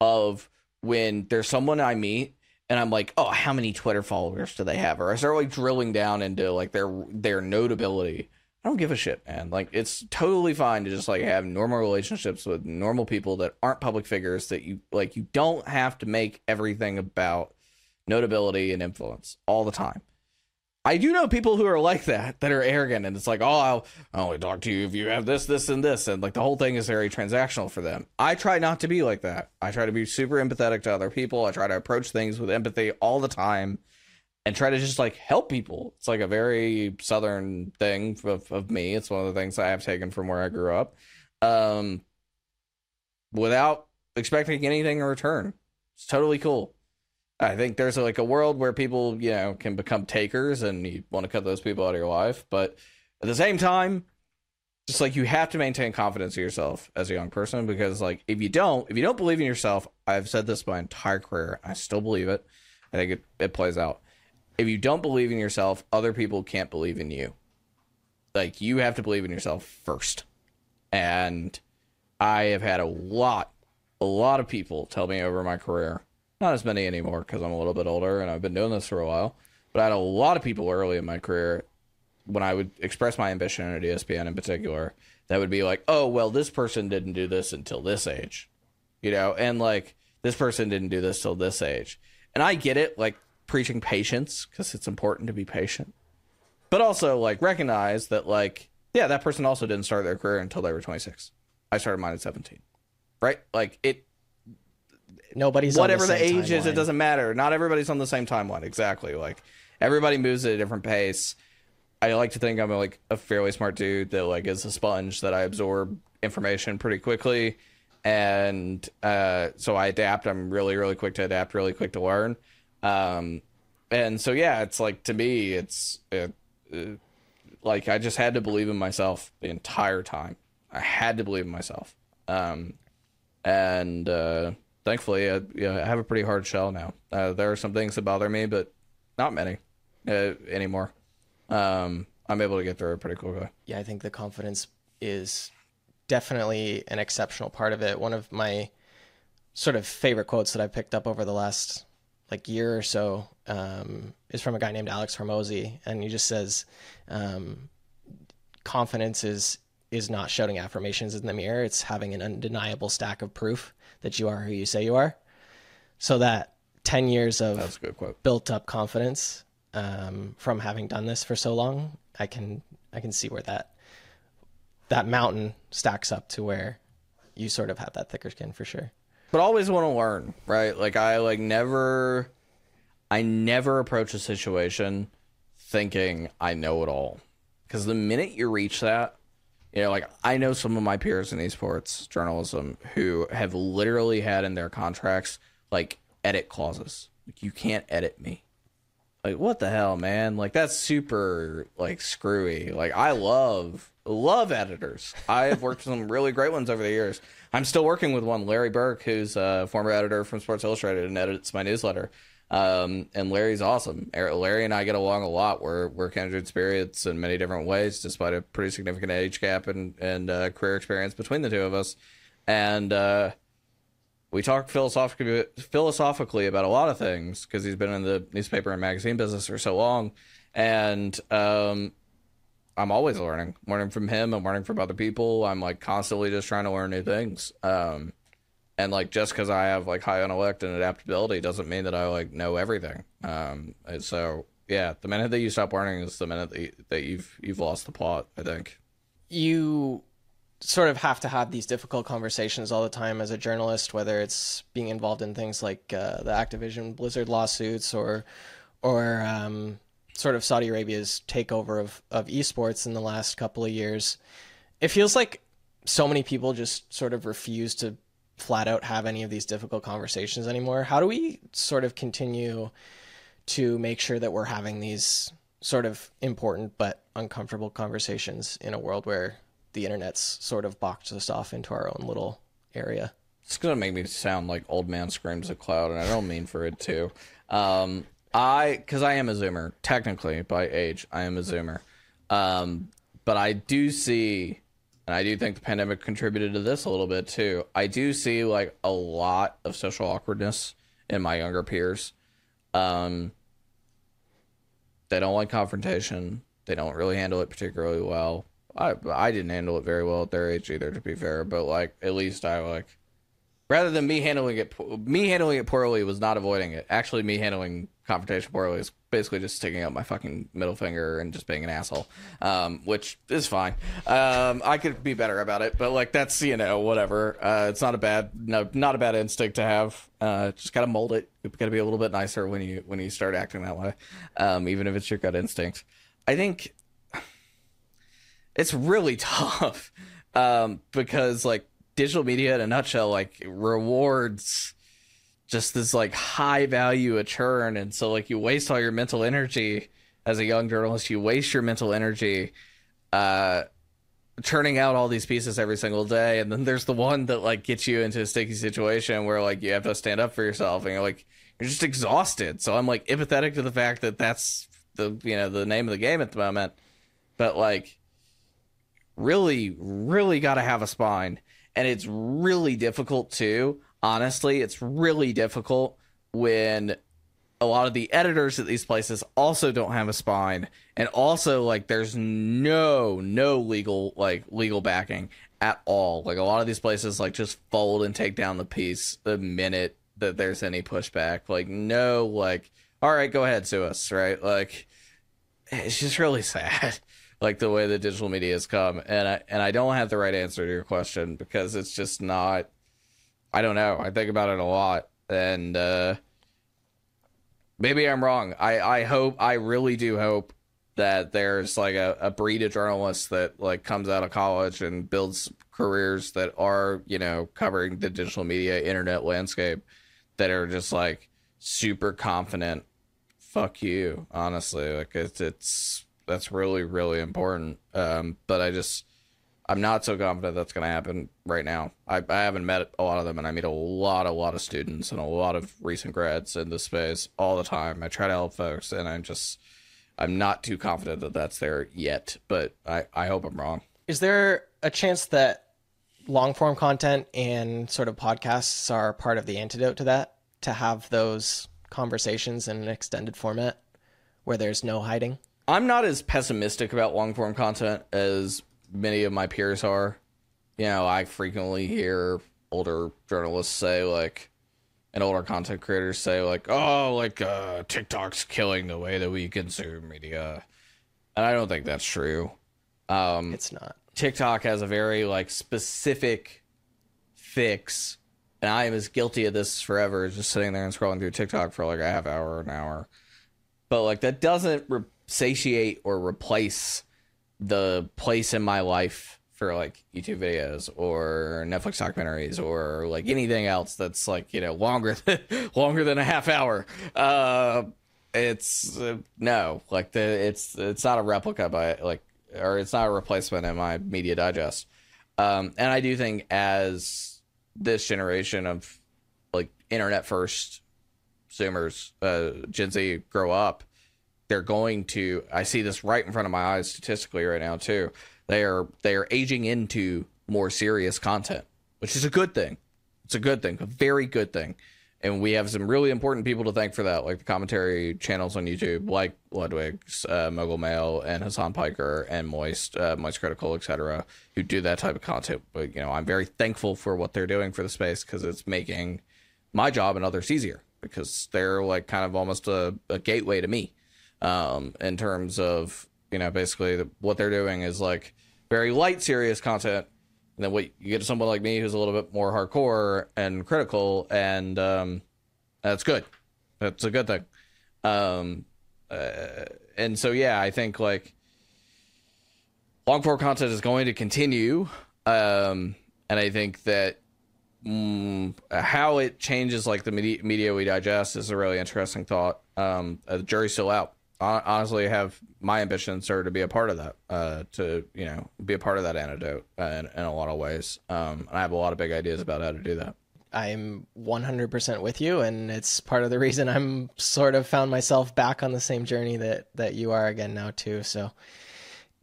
B: of when there's someone I meet and I'm like, oh, how many Twitter followers do they have? Or I start like drilling down into like their their notability. I don't give a shit, man. Like it's totally fine to just like have normal relationships with normal people that aren't public figures that you like you don't have to make everything about notability and influence all the time. I do know people who are like that, that are arrogant, and it's like, oh, I'll, only talk to you if you have this, this, and this, and like the whole thing is very transactional for them. I try not to be like that. I try to be super empathetic to other people. I try to approach things with empathy all the time, and try to just like help people. It's like a very southern thing of, of me. It's one of the things I have taken from where I grew up, um, without expecting anything in return. It's totally cool. I think there's like a world where people, you know, can become takers and you want to cut those people out of your life. But at the same time, just like you have to maintain confidence in yourself as a young person because like if you don't, if you don't believe in yourself, I've said this my entire career, I still believe it. I think it, it plays out. If you don't believe in yourself, other people can't believe in you. Like you have to believe in yourself first. And I have had a lot, a lot of people tell me over my career not as many anymore because I'm a little bit older and I've been doing this for a while. But I had a lot of people early in my career when I would express my ambition at ESPN in particular that would be like, oh, well, this person didn't do this until this age, you know, and like this person didn't do this till this age. And I get it, like preaching patience because it's important to be patient, but also like recognize that, like, yeah, that person also didn't start their career until they were 26. I started mine at 17, right? Like it,
A: Nobody's
B: whatever
A: the,
B: the, age
A: timeline.
B: is, it doesn't matter. Not everybody's on the same timeline. Exactly. Like everybody moves at a different pace. I like to think I'm like a fairly smart dude that like is a sponge that I absorb information pretty quickly, and uh, so I adapt. I'm really really quick to adapt, really quick to learn. Um, and so yeah, it's like to me, it's it, uh, like I just had to believe in myself the entire time. I had to believe in myself. Um, and uh, thankfully, I, you know, I have a pretty hard shell now. Uh, there are some things that bother me, but not many uh, anymore. Um, I'm able to get through it pretty quickly.
A: Yeah, I think the confidence is definitely an exceptional part of it. One of my sort of favorite quotes that I picked up over the last like year or so um, is from a guy named Alex Hormozi, and he just says, um, "Confidence is is not shouting affirmations in the mirror; it's having an undeniable stack of proof that you are who you say you are." So that ten years of
B: That's a good quote.
A: built up confidence um, from having done this for so long, I can I can see where that that mountain stacks up to where you sort of have that thicker skin for sure.
B: but always want to learn right like i like never i never approach a situation thinking i know it all because the minute you reach that you know like i know some of my peers in esports journalism who have literally had in their contracts like edit clauses. Like you can't edit me. Like what the hell man? Like that's super like screwy. Like i love love editors. I have worked with some really great ones over the years. I'm still working with one larry burke who's a former editor from sports illustrated and edits my newsletter um, and larry's awesome Er- larry and i get along a lot we're, we're kindred spirits in many different ways despite a pretty significant age gap and, and uh, career experience between the two of us and uh, we talk philosophically philosophically about a lot of things because he's been in the newspaper and magazine business for so long, and um, I'm always learning, learning from him. I'm learning from other people. I'm like constantly just trying to learn new things. Um, and like just because I have like high intellect and adaptability doesn't mean that I like know everything. Um, so yeah, the minute that you stop learning is the minute that, you, that you've you've lost the plot. I think.
A: You sort of have to have these difficult conversations all the time as a journalist, whether it's being involved in things like uh, the Activision Blizzard lawsuits or or um, sort of Saudi Arabia's takeover of, of esports in the last couple of years. It feels like so many people just sort of refuse to flat out have any of these difficult conversations anymore. How do we sort of continue to make sure that we're having these sort of important but uncomfortable conversations in a world where the internet's sort of boxed us off into our own little area?
B: It's gonna make me sound like old man screams at cloud, and I don't mean for it to. Um, I, because I am a Zoomer, technically by age, I am a Zoomer. Um, but I do see, and I do think the pandemic contributed to this a little bit too. I do see like a lot of social awkwardness in my younger peers. Um, they don't like confrontation. They don't really handle it particularly well. I I didn't handle it very well at their age either, to be fair. But like, at least I like rather than me handling it me handling it poorly was not avoiding it. Actually me handling confrontation poorly is basically just sticking up my fucking middle finger and just being an asshole um, which is fine. Um, i could be better about it but like that's you know whatever. Uh, it's not a bad no not a bad instinct to have. Uh, just gotta mold it. You gotta be a little bit nicer when you when you start acting that way um, even if it's your gut instinct. I think it's really tough um, because like digital media in a nutshell like rewards just this like high value of churn. And so like you waste all your mental energy as a young journalist you waste your mental energy uh churning out all these pieces every single day. And then there's the one that like gets you into a sticky situation where like you have to stand up for yourself and you're like you're just exhausted. So i'm like empathetic to the fact that that's the you know the name of the game at the moment. But like really really got to have a spine and it's really difficult too. Honestly it's really difficult when a lot of the editors at these places also don't have a spine. And also like there's no no legal like legal backing at all. Like a lot of these places like just fold and take down the piece the minute that there's any pushback. Like no like all right go ahead sue us right? Like it's just really sad like the way the digital media has come and i and i don't have the right answer to your question because it's just not i don't know. I think about it a lot and uh maybe i'm wrong. I i hope i really do hope that there's like a, a breed of journalists that like comes out of college and builds careers that are you know covering the digital media internet landscape that are just like super confident. Fuck you honestly. Like it's it's that's really really important. Um, but I just I'm not so confident that's going to happen right now. I, I haven't met a lot of them, and I meet a lot, a lot of students and a lot of recent grads in this space all the time. I try to help folks, and I'm just, I'm not too confident that that's there yet, but I, I hope I'm wrong.
A: Is there a chance that long form content and sort of podcasts are part of the antidote to that? To have those conversations in an extended format where there's no hiding?
B: I'm not as pessimistic about long form content as many of my peers are. You know, I frequently hear older journalists say like and older content creators say like, "Oh, like uh TikTok's killing the way that we consume media." And I don't think that's true. Um
A: It's not.
B: TikTok has a very like specific fix, and I am as guilty of this forever as just sitting there and scrolling through TikTok for like a half hour or an hour. But like that doesn't re- satiate or replace the place in my life for like YouTube videos or Netflix documentaries or like anything else that's like you know longer than longer than a half hour. Uh, it's uh, no like the it's it's not a replica by like or it's not a replacement in my media digest. Um, and I do think as this generation of like internet first Zoomers, uh, Gen Z grow up, they're going to. I see this right in front of my eyes statistically right now too. They are they are aging into more serious content, which is a good thing. It's a good thing, a very good thing. And we have some really important people to thank for that, like the commentary channels on YouTube, like Ludwig's, uh, Mogul Mail, and Hassan Piker, and Moist, uh, Moist Critical, etc., who do that type of content. But you know, I'm very thankful for what they're doing for the space because it's making my job and others easier because they're like kind of almost a, a gateway to me um, in terms of you know basically the, what they're doing is like very light serious content. And then what you get to someone like me who's a little bit more hardcore and critical and um, that's good. That's a good thing. Um, uh, and so yeah i think like long form content is going to continue um, and i think that mm, how it changes like the media, media we digest is a really interesting thought. Um, uh, the jury's still out honestly have my ambitions are to be a part of that uh to you know be a part of that antidote uh, in, in a lot of ways um and i have a lot of big ideas about how to do that
A: I'm 100% with you, and it's part of the reason I'm sort of found myself back on the same journey that that you are again now too. So,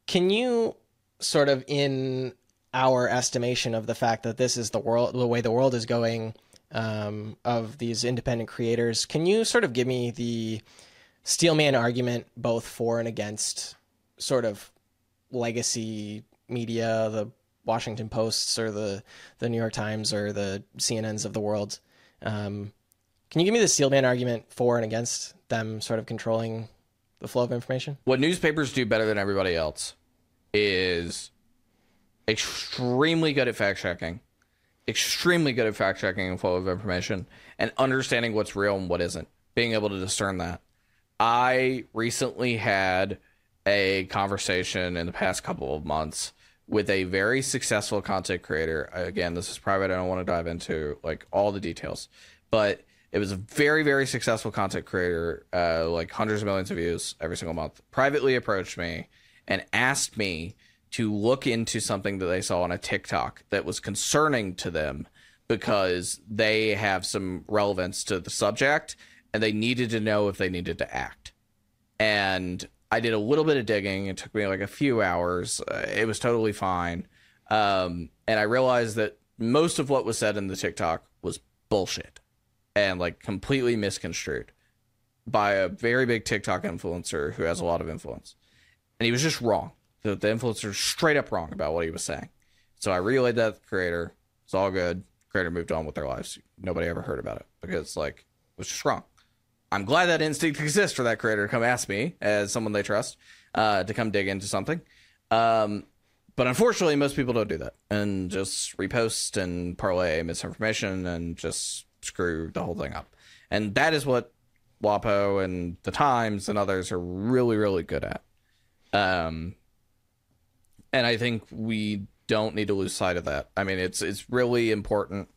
A: can you sort of in our estimation of the fact that this is the world, the way the world is going, um, of these independent creators, can you sort of give me the steelman argument both for and against sort of legacy media, the Washington Posts or the the New York Times or the CNNs of the world. Um, can you give me the steelman argument for and against them sort of controlling the flow of information?
B: What newspapers do better than everybody else is extremely good at fact checking, extremely good at fact checking and flow of information, and understanding what's real and what isn't. Being able to discern that. I recently had a conversation in the past couple of months with a very successful content creator. Again, this is private. I don't want to dive into like all the details, but it was a very, very successful content creator, uh, like hundreds of millions of views every single month. Privately approached me and asked me to look into something that they saw on a TikTok that was concerning to them because they have some relevance to the subject and they needed to know if they needed to act. And I did a little bit of digging. It took me like a few hours. Uh, it was totally fine. Um, and I realized that most of what was said in the TikTok was bullshit and like completely misconstrued by a very big TikTok influencer who has a lot of influence. And he was just wrong. The, the influencer straight up wrong about what he was saying. So I relayed that to the creator. It's all good. Creator moved on with their lives. Nobody ever heard about it because like it was just wrong. I'm glad that instinct exists for that creator to come ask me as someone they trust uh, to come dig into something. Um, but unfortunately, most people don't do that and just repost and parlay misinformation and just screw the whole thing up. And that is what WAPO and the Times and others are really, really good at. Um, and I think we don't need to lose sight of that. I mean, it's it's really important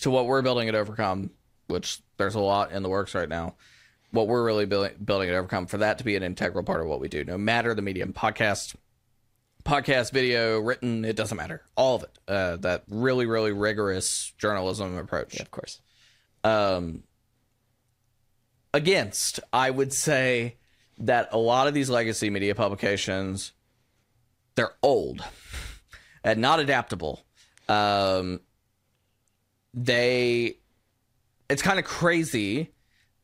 B: to what we're building at Overcome, which there's a lot in the works right now. what we're really building, building at Overcome for that to be an integral part of what we do, no matter the medium, podcast, podcast, video, written, it doesn't matter, all of it. Uh, that really, really rigorous journalism approach.
A: Yeah, of course.
B: Um, against, I would say that a lot of these legacy media publications, they're old and not adaptable. Um, they, it's kind of crazy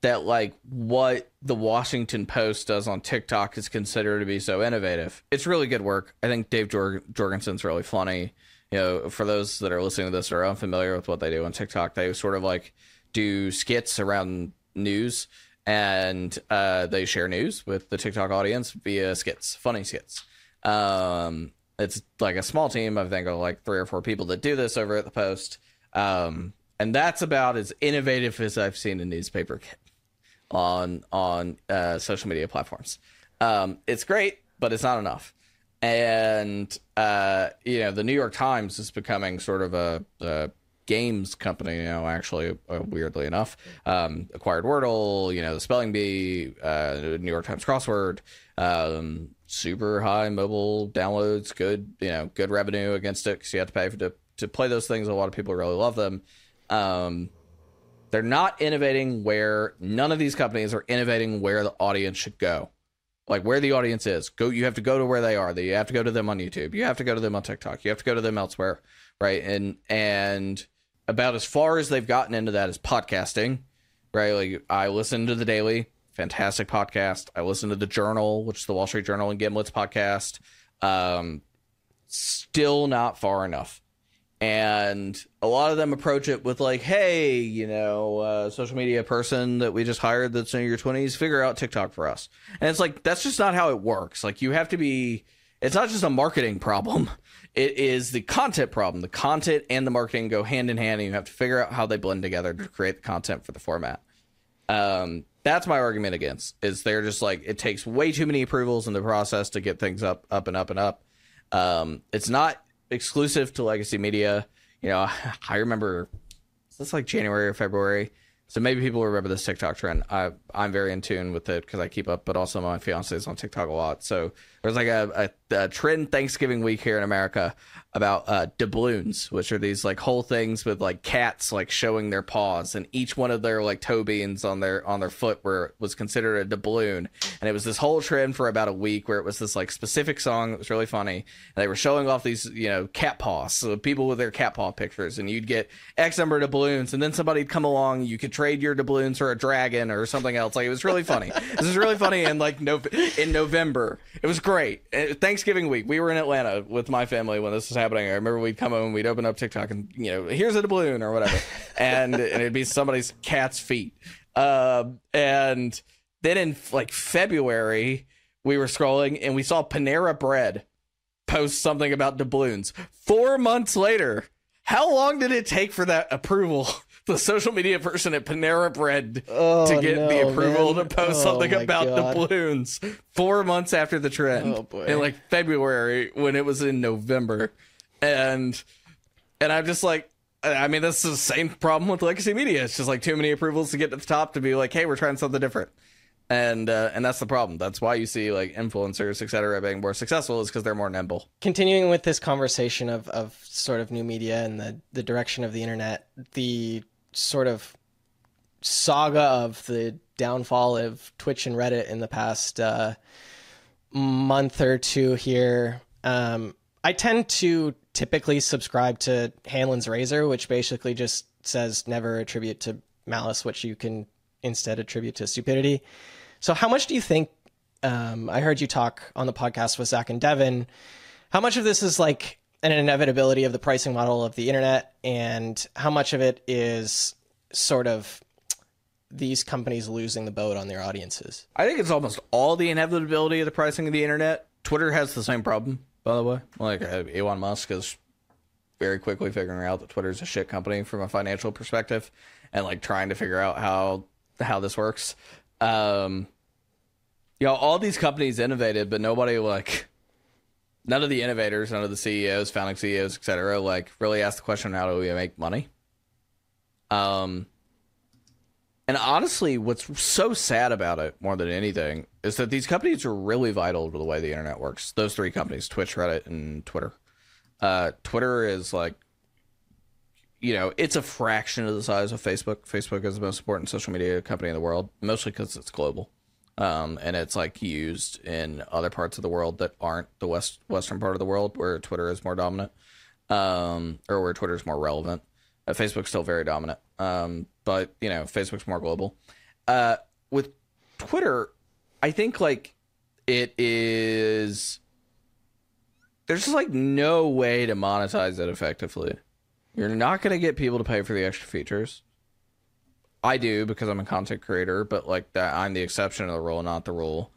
B: that like what the Washington Post does on TikTok is considered to be so innovative. It's really good work. I think Dave Jor- Jorgenson's really funny. You know, for those that are listening to this or unfamiliar with what they do on TikTok, they sort of like do skits around news and uh, they share news with the TikTok audience via skits, funny skits. Um, it's like a small team, I think, of like three or four people that do this over at the Post. Um, and that's about as innovative as I've seen a newspaper on on uh, social media platforms. Um, it's great, but it's not enough. And uh, you know, the New York Times is becoming sort of a, a games company you know. Actually, uh, weirdly enough, um, acquired Wordle. You know, the Spelling Bee, uh, New York Times crossword. Um, super high mobile downloads, good you know, good revenue against it because you have to pay for to to play those things. A lot of people really love them. Um, they're not innovating where none of these companies are innovating where the audience should go. Like where the audience is. Go you have to go to where they are. You have to go to them on YouTube. You have to go to them on TikTok. You have to go to them elsewhere. Right. And and about as far as they've gotten into that is podcasting. Right. Like I listen to the daily, fantastic podcast. I listen to the journal, which is the Wall Street Journal and Gimlet's podcast. Um still not far enough and a lot of them approach it with like hey you know uh, social media person that we just hired that's in your 20s figure out tiktok for us. And it's like that's just not how it works. Like you have to be it's not just a marketing problem. It is the content problem. The content and the marketing go hand in hand and you have to figure out how they blend together to create the content for the format. Um, that's my argument against is they're just like it takes way too many approvals in the process to get things up up and up and up. Um, it's not exclusive to Legacy Media. You know, I remember it's like January or February. So maybe people remember this TikTok trend. I I'm very in tune with it because I keep up, but also my fiance is on TikTok a lot. So there's like a, a, a trend Thanksgiving week here in America about uh, doubloons, which are these like whole things with like cats like showing their paws, and each one of their like toe beans on their on their foot were was considered a doubloon, and it was this whole trend for about a week where it was this like specific song that was really funny, and they were showing off these you know cat paws, so people with their cat paw pictures, and you'd get X number of doubloons, and then somebody'd come along, you could trade your doubloons for a dragon or something else. Like it was really funny. this is really funny, and like no in November, it was great. Uh, Thanksgiving week, we were in Atlanta with my family when this was happening. I remember we'd come home, and we'd open up TikTok, and you know, here's a doubloon or whatever, and and it'd be somebody's cat's feet. Uh, and then in like February, we were scrolling and we saw Panera Bread post something about doubloons. Four months later, how long did it take for that approval? The social media person at Panera Bread
A: Oh,
B: to get
A: no,
B: the approval
A: man.
B: to post
A: Oh,
B: something about
A: God.
B: doubloons. Four months after the trend,
A: Oh, boy.
B: in like February when it was in November, and and I'm just like, I mean, this is the same problem with legacy media. It's just like too many approvals to get to the top to be like, hey, we're trying something different. And uh, and that's the problem. That's why you see like influencers, et cetera, being more successful is because they're more nimble.
A: continuing with this conversation of, of sort of new media and the, the direction of the internet, the sort of saga of the downfall of Twitch and Reddit in the past uh, month or two here. Um, I tend to typically subscribe to Hanlon's Razor, which basically just says never attribute to malice, which you can instead attribute to stupidity. So, how much do you think? Um, I heard you talk on the podcast with Zach and Devin. How much of this is like an inevitability of the pricing model of the internet, and how much of it is sort of these companies losing the boat on their audiences?
B: I think it's almost all the inevitability of the pricing of the internet. Twitter has the same problem, by the way. Like uh, Elon Musk is very quickly figuring out that Twitter's a shit company from a financial perspective, and like trying to figure out how how this works. Um, you know, all these companies innovated, but nobody like none of the innovators, none of the CEOs, founding CEOs, et cetera, like really asked the question, how do we make money? Um, And honestly, what's so sad about it more than anything is that these companies are really vital to the way the internet works. Those three companies, Twitch, Reddit, and Twitter. Uh, Twitter is like, you know, it's a fraction of the size of Facebook. Facebook is the most important social media company in the world, mostly because it's global. Um, and it's like used in other parts of the world that aren't the west western part of the world where Twitter is more dominant, um, or where Twitter is more relevant. Uh, Facebook's still very dominant, um, but you know Facebook's more global. Uh, with Twitter, I think like it is. There's just like no way to monetize it effectively. You're not going to get people to pay for the extra features. I do because I'm a content creator, but like that, I'm the exception of the rule, not the rule.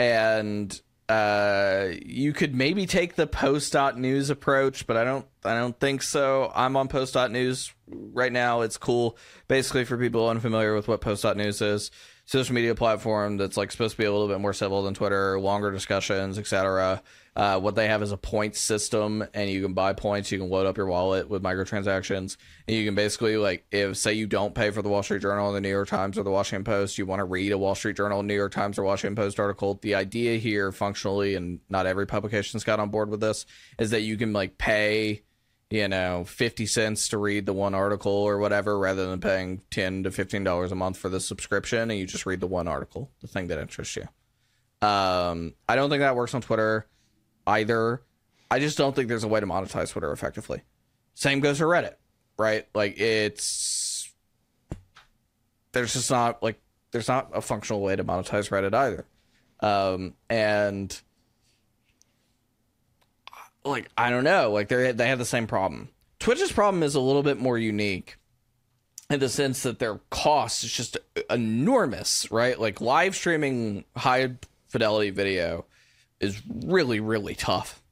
B: And uh, you could maybe take the post.news approach, but I don't I don't think so. I'm on post.news right now. It's cool. Basically for people unfamiliar with what post.news is, social media platform that's like supposed to be a little bit more civil than Twitter, longer discussions, etc. Uh, what they have is a point system, and you can buy points. You can load up your wallet with microtransactions, and you can basically like if say you don't pay for the Wall Street Journal, the New York Times, or the Washington Post, you want to read a Wall Street Journal, New York Times, or Washington Post article. The idea here, functionally, and not every publication's got on board with this, is that you can like pay you know, 50 cents to read the one article or whatever rather than paying 10 to $15 a month for the subscription and you just read the one article, the thing that interests you. Um, I don't think that works on Twitter either. I just don't think there's a way to monetize Twitter effectively. Same goes for Reddit, right? Like it's there's just not like there's not a functional way to monetize Reddit either. Um, and like I don't know, like they they have the same problem. Twitch's problem is a little bit more unique in the sense that their cost is just enormous, right? Like live streaming high fidelity video is really really tough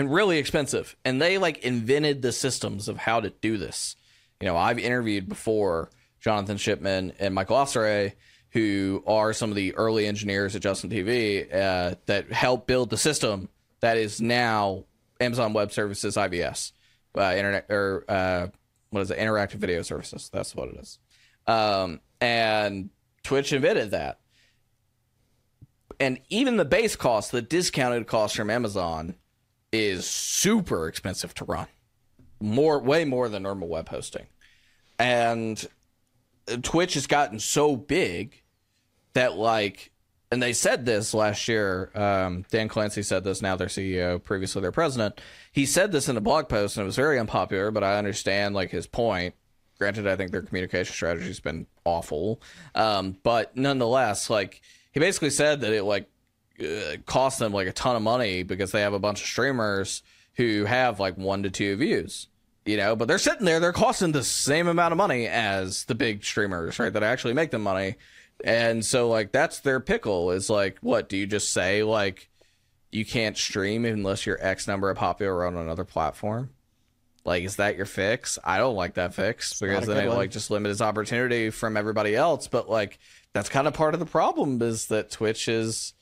B: and really expensive. And they like invented the systems of how to do this. You know, I've interviewed before Jonathan Shipman and Michael Osseray, who are some of the early engineers at Justin TV uh, that helped build the system that is now Amazon Web Services IVS, uh, internet or uh, what is it? Interactive Video Services. That's what it is. Um, and Twitch invented that. And even the base cost, the discounted cost from Amazon, is super expensive to run. More, way more than normal web hosting. And Twitch has gotten so big that like and they said this last year. Um, Dan Clancy said this. Now their CEO, previously their president. He said this in a blog post, and it was very unpopular. But I understand like his point. Granted, I think their communication strategy has been awful, um, but nonetheless, like he basically said that it like uh, cost them like a ton of money because they have a bunch of streamers who have like one to two views you know, but they're sitting there, they're costing the same amount of money as the big streamers, right? That actually make them money. And so like that's their pickle is like what do you just say like you can't stream unless you're X number of popular on another platform? Like is that your fix? I don't like that fix because then it one. like just limits opportunity from everybody else, but like that's kind of part of the problem is that Twitch is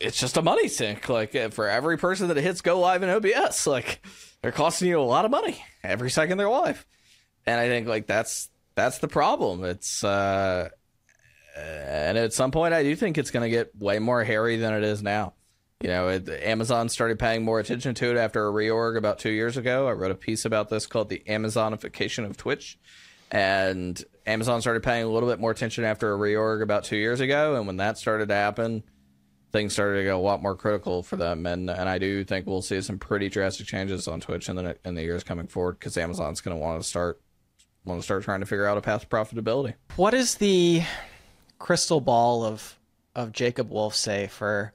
B: it's just a money sink like for every person that hits go live in OBS like they're costing you a lot of money every second they're live. And I think like that's that's the problem. It's uh and at some point, I do think it's going to get way more hairy than it is now. You know, it, Amazon started paying more attention to it after a reorg about two years ago. I wrote a piece about this called the Amazonification of Twitch. And Amazon started paying a little bit more attention after a reorg about two years ago. And when that started to happen, things started to get a lot more critical for them. And and I do think we'll see some pretty drastic changes on Twitch in the in the years coming forward because Amazon's going to want to start want to start trying to figure out a path to profitability.
A: What is the crystal ball of of Jacob Wolf say for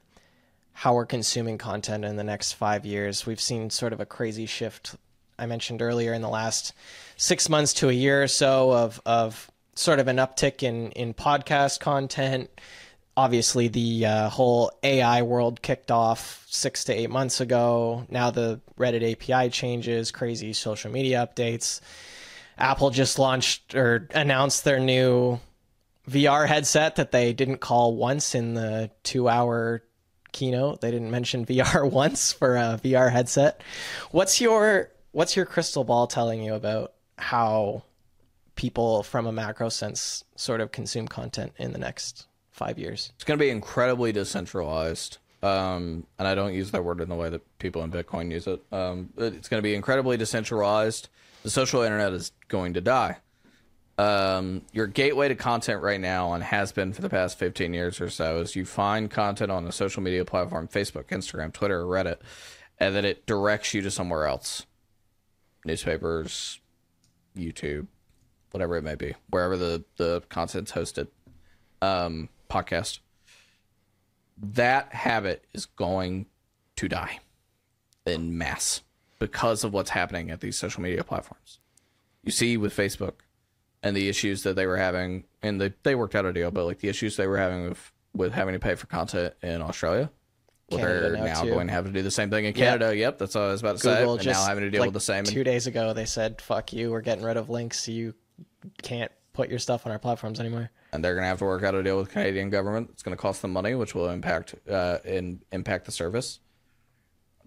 A: how we're consuming content in the next five years? We've seen sort of a crazy shift. I mentioned earlier in the last six months to a year or so of of sort of an uptick in in podcast content. Obviously, the uh, whole AI world kicked off six to eight months ago. Now the Reddit API changes, crazy social media updates. Apple just launched or announced their new VR headset that they didn't call once in the two hour keynote. They didn't mention VR once for a VR headset. What's your what's your crystal ball telling you about how people from a macro sense sort of consume content in the next five years?
B: It's going to be incredibly decentralized. Um, and I don't use that word in the way that people in Bitcoin use it. Um, it's going to be incredibly decentralized. The social internet is going to die. Um, your gateway to content right now, and has been for the past 15 years or so, is you find content on a social media platform Facebook, Instagram, Twitter, Reddit, and then it directs you to somewhere else newspapers, YouTube, whatever it may be, wherever the, the content's hosted, um, podcast. That habit is going to die in mass because of what's happening at these social media platforms. You see with Facebook and the issues that they were having, and they, they worked out a deal, but like the issues they were having with, with having to pay for content in Australia. Well,
A: Canada
B: they're
A: now,
B: now going to have to do the same thing in Canada. Yep, that's all I was about to
A: Google
B: say. And
A: just
B: now having to deal
A: like
B: with the same.
A: Two days ago, they said, "Fuck you, we're getting rid of links. You can't put your stuff on our platforms anymore."
B: and they're going to have to work out a deal with the Canadian government. It's going to cost them money, which will impact uh, in impact the service.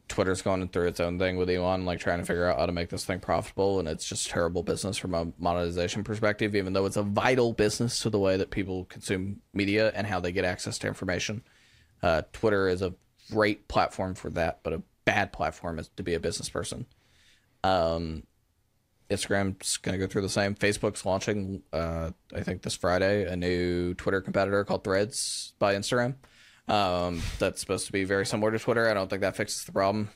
B: Twitter's going through its own thing with Elon, like trying to figure out how to make this thing profitable, and it's just terrible business from a monetization perspective. Even though it's a vital business to the way that people consume media and how they get access to information, uh, Twitter is a great platform for that, but a bad platform is to be a business person. Um, Instagram's going to go through the same. Facebook's launching, uh, I think this Friday, a new Twitter competitor called Threads by Instagram. Um, that's supposed to be very similar to Twitter. I don't think that fixes the problem,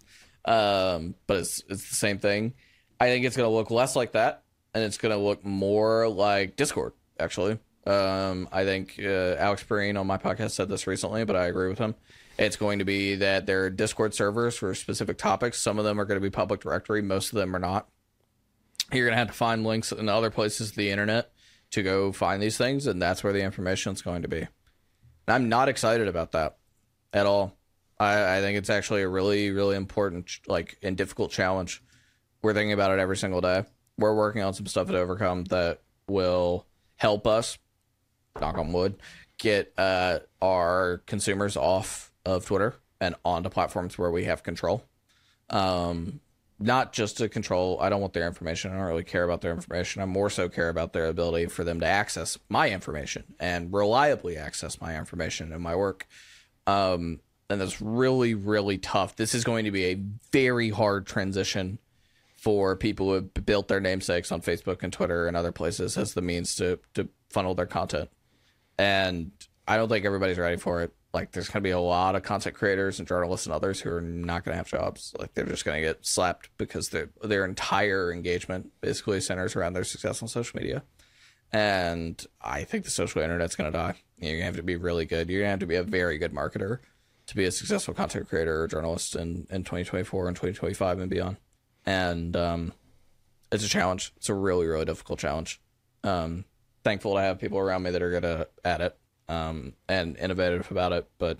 B: um, but it's it's the same thing. I think it's going to look less like that, and it's going to look more like Discord. Actually, um, I think uh, Alex Perrine on my podcast said this recently, but I agree with him. It's going to be that there are Discord servers for specific topics. Some of them are going to be public directory. Most of them are not you're gonna have to find links in other places of the internet to go find these things, and that's where the information is going to be. And I'm not excited about that at all. I, I think it's actually a really, really important, like, and difficult challenge. We're thinking about it every single day. We're working on some stuff at Overcome that will help us, knock on wood, get uh, our consumers off of Twitter and onto platforms where we have control. Um, not just to control i don't want their information i don't really care about their information i more so care about their ability for them to access my information and reliably access my information and my work. Um, and that's really really tough. This is going to be a very hard transition for people who have built their namesakes on facebook and twitter and other places as the means to to funnel their content. And i don't think everybody's ready for it like there's going to be a lot of content creators and journalists and others who are not going to have jobs. Like they're just going to get slapped because their their entire engagement basically centers around their success on social media. And i think the social internet's going to die. You're going to have to be really good. You're going to have to be a very good marketer to be a successful content creator or journalist in, in 2024 and 2025 and beyond. And um, it's a challenge. It's a really really difficult challenge. Um, thankful to have people around me that are good at it um, and innovative about it. But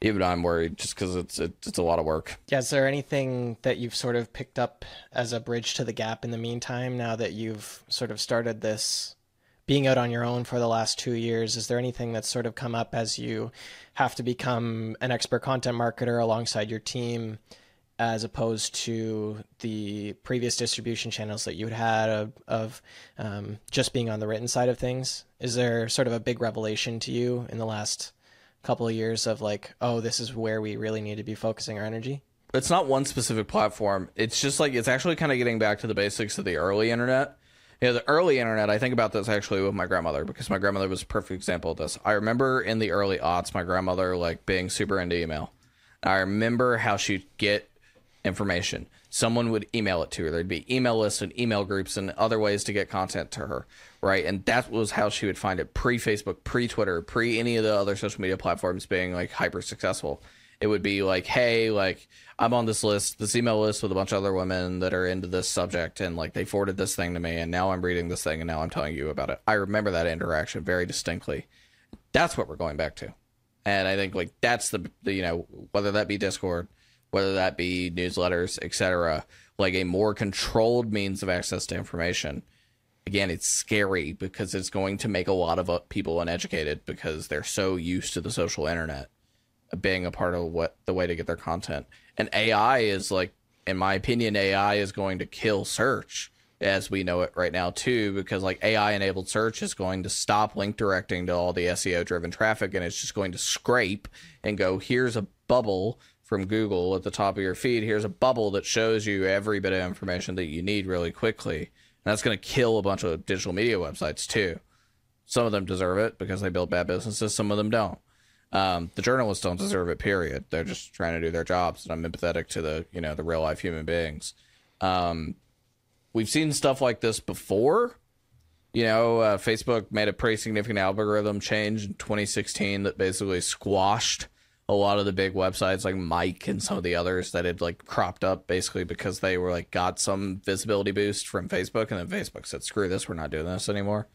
B: even I'm worried just because it's it, it's a lot of work.
A: Yeah, is there anything that you've sort of picked up as a bridge to the gap in the meantime? Now that you've sort of started this, being out on your own for the last two years, is there anything that's sort of come up as you have to become an expert content marketer alongside your team? As opposed to the previous distribution channels that you had had of, of um, just being on the written side of things? Is there sort of a big revelation to you in the last couple of years of like, oh, this is where we really need to be focusing our energy?
B: It's not one specific platform. It's just like it's actually kind of getting back to the basics of the early internet. Yeah, the early internet, I think about this actually with my grandmother because my grandmother was a perfect example of this. I remember in the early aughts, my grandmother like being super into email. I remember how she'd get information. Someone would email it to her. There'd be email lists and email groups and other ways to get content to her, right? And that was how she would find it pre Facebook, pre Twitter, pre any of the other social media platforms being like hyper successful. It would be like, hey, like I'm on this list, this email list with a bunch of other women that are into this subject, and like they forwarded this thing to me, and now I'm reading this thing, and now I'm telling you about it. I remember that interaction very distinctly. That's what we're going back to, and I think like that's the, the you know whether that be Discord whether that be newsletters, etc., like a more controlled means of access to information. Again, it's scary because it's going to make a lot of uh, people uneducated because they're so used to the social internet being a part of what the way to get their content. And AI is like, in my opinion, AI is going to kill search. as we know it right now too because like AI enabled search is going to stop link directing to all the SEO driven traffic and it's just going to scrape and go here's a bubble from Google at the top of your feed here's a bubble that shows you every bit of information that you need really quickly. And that's going to kill a bunch of digital media websites too. Some of them deserve it because they build bad businesses some of them don't. Um, the journalists don't deserve it period. They're just trying to do their jobs and i'm empathetic to the you know the real life human beings. Um, we've seen stuff like this before. You know, uh, Facebook made a pretty significant algorithm change in 2016 that basically squashed a lot of the big websites like Mic and some of the others that had like cropped up basically because they were like got some visibility boost from Facebook and then Facebook said, screw this, we're not doing this anymore.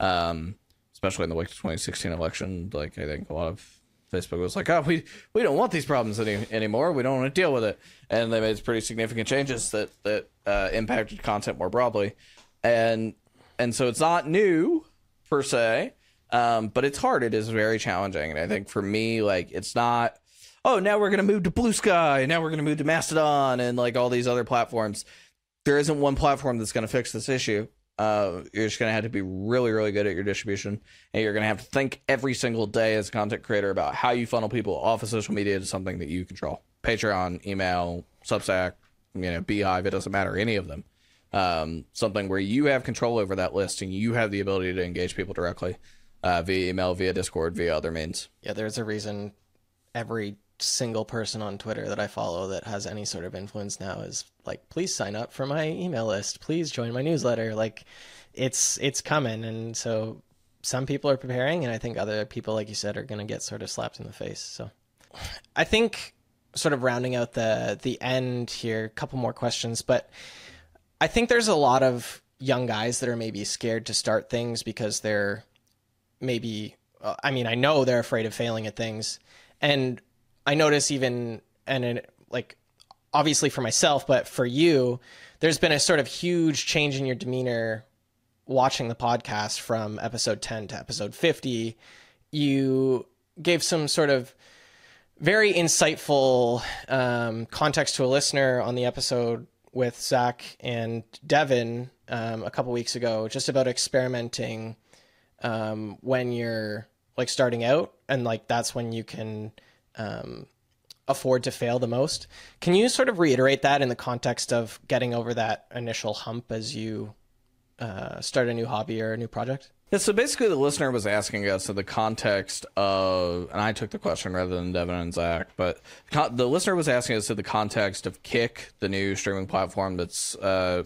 B: Um, especially in the wake of 2016 election, like I think a lot of Facebook was like, "Oh, we we don't want these problems any, anymore. We don't want to deal with it," and they made pretty significant changes that that uh, impacted content more broadly, and and so it's not new per se, um, but it's hard. It is very challenging, and I think for me, like, it's not. Oh, now we're gonna move to Bluesky. Now we're gonna move to Mastodon and like all these other platforms. There isn't one platform that's gonna fix this issue uh, you're just going to have to be really, really good at your distribution. And you're going to have to think every single day as a content creator about how you funnel people off of social media to something that you control. Patreon, email, Substack, you know, beehiiv, it doesn't matter, any of them. Um, something where you have control over that list and you have the ability to engage people directly uh, via email, via Discord, via other means.
A: Yeah, there's a reason every single person on Twitter that I follow that has any sort of influence now is like, please sign up for my email list. Please join my newsletter. Like, it's it's coming, and so some people are preparing, and I think other people, like you said, are going to get sort of slapped in the face. So, I think sort of rounding out the the end here, a couple more questions, but I think there's a lot of young guys that are maybe scared to start things because they're maybe uh, I mean, I know they're afraid of failing at things. And I notice even and in, like obviously for myself, but for you, there's been a sort of huge change in your demeanor watching the podcast from episode 10 to episode 50. You gave some sort of very insightful um, context to a listener on the episode with Zach and Devin um, a couple weeks ago, just about experimenting um, when you're like starting out, and like that's when you can um, afford to fail the most. Can you sort of reiterate that in the context of getting over that initial hump as you uh, start a new hobby or a new project?
B: Yeah, so basically, the listener was asking us in the context of, and I took the question rather than Devin and Zach, but the listener was asking us in the context of Kick, the new streaming platform that's uh,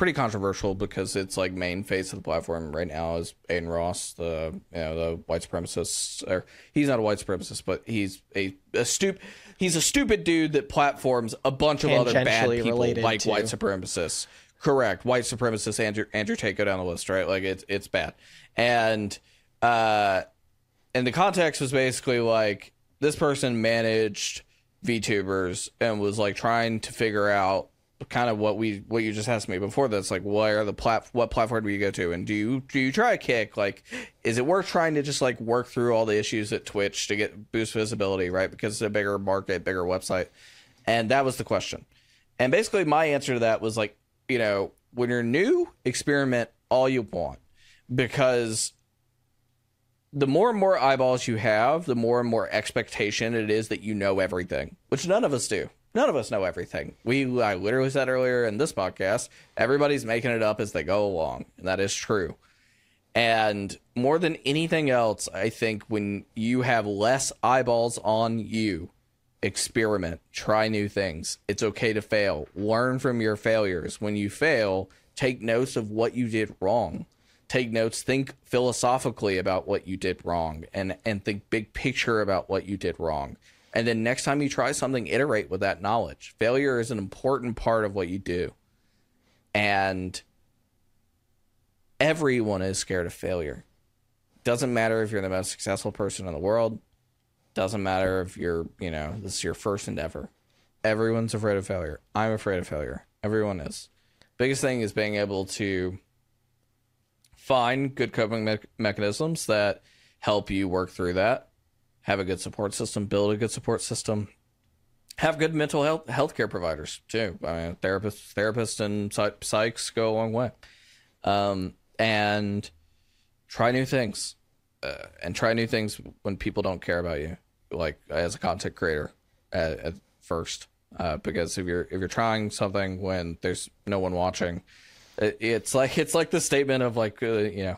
B: pretty controversial because it's like main face of the platform right now is Adin Ross, the you know the white supremacist. Or he's not a white supremacist, but he's a a stupid. He's a stupid dude that platforms a bunch of other bad people like to... white supremacists. Correct, white supremacist Andrew Andrew Tate go down the list, right? Like it's it's bad, and uh, and the context was basically like this person managed VTubers and was like trying to figure out kind of what we what you just asked me before this like where the plat what platform do you go to? And do you do you try a kick? Like is it worth trying to just like work through all the issues at Twitch to get boost visibility right? Because it's a bigger market bigger website. And that was the question. And basically my answer to that was like you know when you're new experiment all you want. Because the more and more eyeballs you have the more and more expectation it is that you know everything which none of us do none of us know everything. We I literally said earlier in this podcast, everybody's making it up as they go along, and that is true. And more than anything else, I think when you have less eyeballs on you, experiment, try new things. It's okay to fail. Learn from your failures. When you fail, take notes of what you did wrong. Take notes, think philosophically about what you did wrong and and think big picture about what you did wrong and then next time you try something, iterate with that knowledge. Failure is an important part of what you do. And everyone is scared of failure. Doesn't matter if you're the most successful person in the world. Doesn't matter if you're, you know, this is your first endeavor. Everyone's afraid of failure. I'm afraid of failure. Everyone is. Biggest thing is being able to find good coping me- mechanisms that help you work through that have a good support system, build a good support system, have good mental health healthcare providers too. I mean, therapists, therapists, and psych- psychs go a long way. Um, and try new things, uh, and try new things when people don't care about you, like as a content creator at, at first. Uh, because if you're if you're trying something when there's no one watching, it, it's like it's like the statement of like uh, you know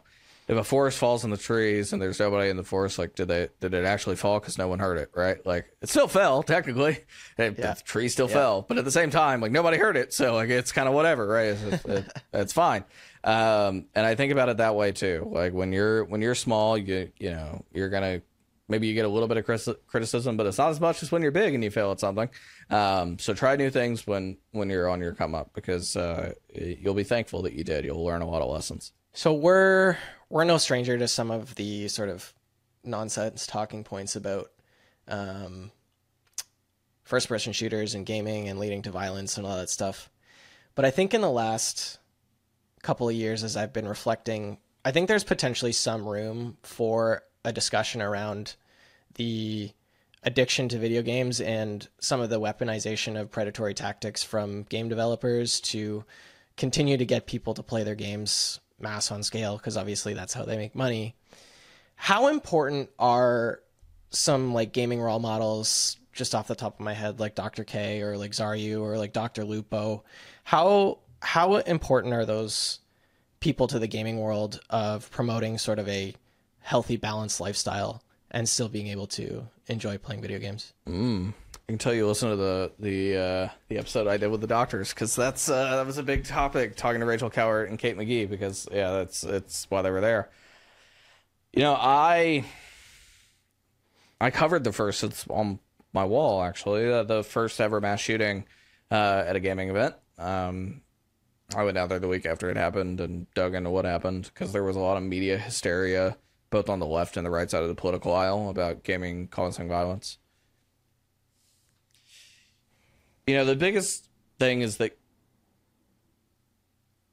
B: if a forest falls in the trees and there's nobody in the forest, like did they did it actually fall because no one heard it, right? Like it still fell technically, it,
A: Yeah.
B: the tree still
A: Yeah.
B: fell, but at the same time, like nobody heard it, so like it's kind of whatever, right? It's, it's, it, it's fine. Um, and I think about it that way too. Like when you're when you're small, you you know you're gonna maybe you get a little bit of criticism, but it's not as much as when you're big and you fail at something. Um, so try new things when when you're on your come up because uh, you'll be thankful that you did. You'll learn a lot of lessons.
A: So we're we're no stranger to some of the sort of nonsense talking points about um, first person shooters and gaming and leading to violence and all that stuff. But I think in the last couple of years, as I've been reflecting, I think there's potentially some room for a discussion around the addiction to video games and some of the weaponization of predatory tactics from game developers to continue to get people to play their games mass on scale because obviously that's how they make money. How important are some like gaming role models just off the top of my head like Dr. K or like Zaryu or like Dr. Lupo? How how important are those people to the gaming world of promoting sort of a healthy balanced lifestyle and still being able to enjoy playing video games? Mm.
B: I can tell you listen to the the uh, the episode I did with the doctors because that's uh, that was a big topic talking to Rachel Kowert and Kate McGee because yeah that's that's why they were there. You know I I covered the first it's on my wall actually uh, the first ever mass shooting uh, at a gaming event. Um, I went down there the week after it happened and dug into what happened because there was a lot of media hysteria both on the left and the right side of the political aisle about gaming causing violence. You know, the biggest thing is that,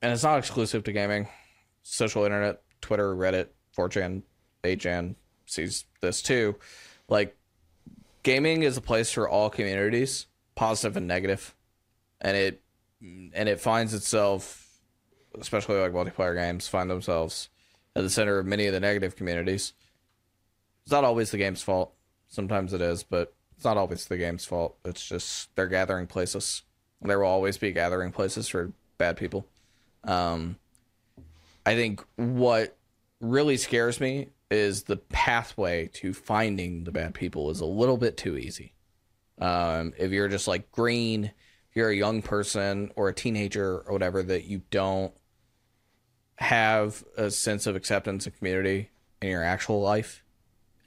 B: and it's not exclusive to gaming, social internet, Twitter, Reddit, 4chan, 8chan sees this too. Like, gaming is a place for all communities, positive and negative, and it and it finds itself, especially like multiplayer games, find themselves at the center of many of the negative communities. It's not always the game's fault. Sometimes it is, but it's not always the game's fault. It's just they're gathering places. There will always be gathering places for bad people. Um, I think what really scares me is the pathway to finding the bad people is a little bit too easy. Um, if you're just like green, if you're a young person or a teenager or whatever, that you don't have a sense of acceptance and community in your actual life.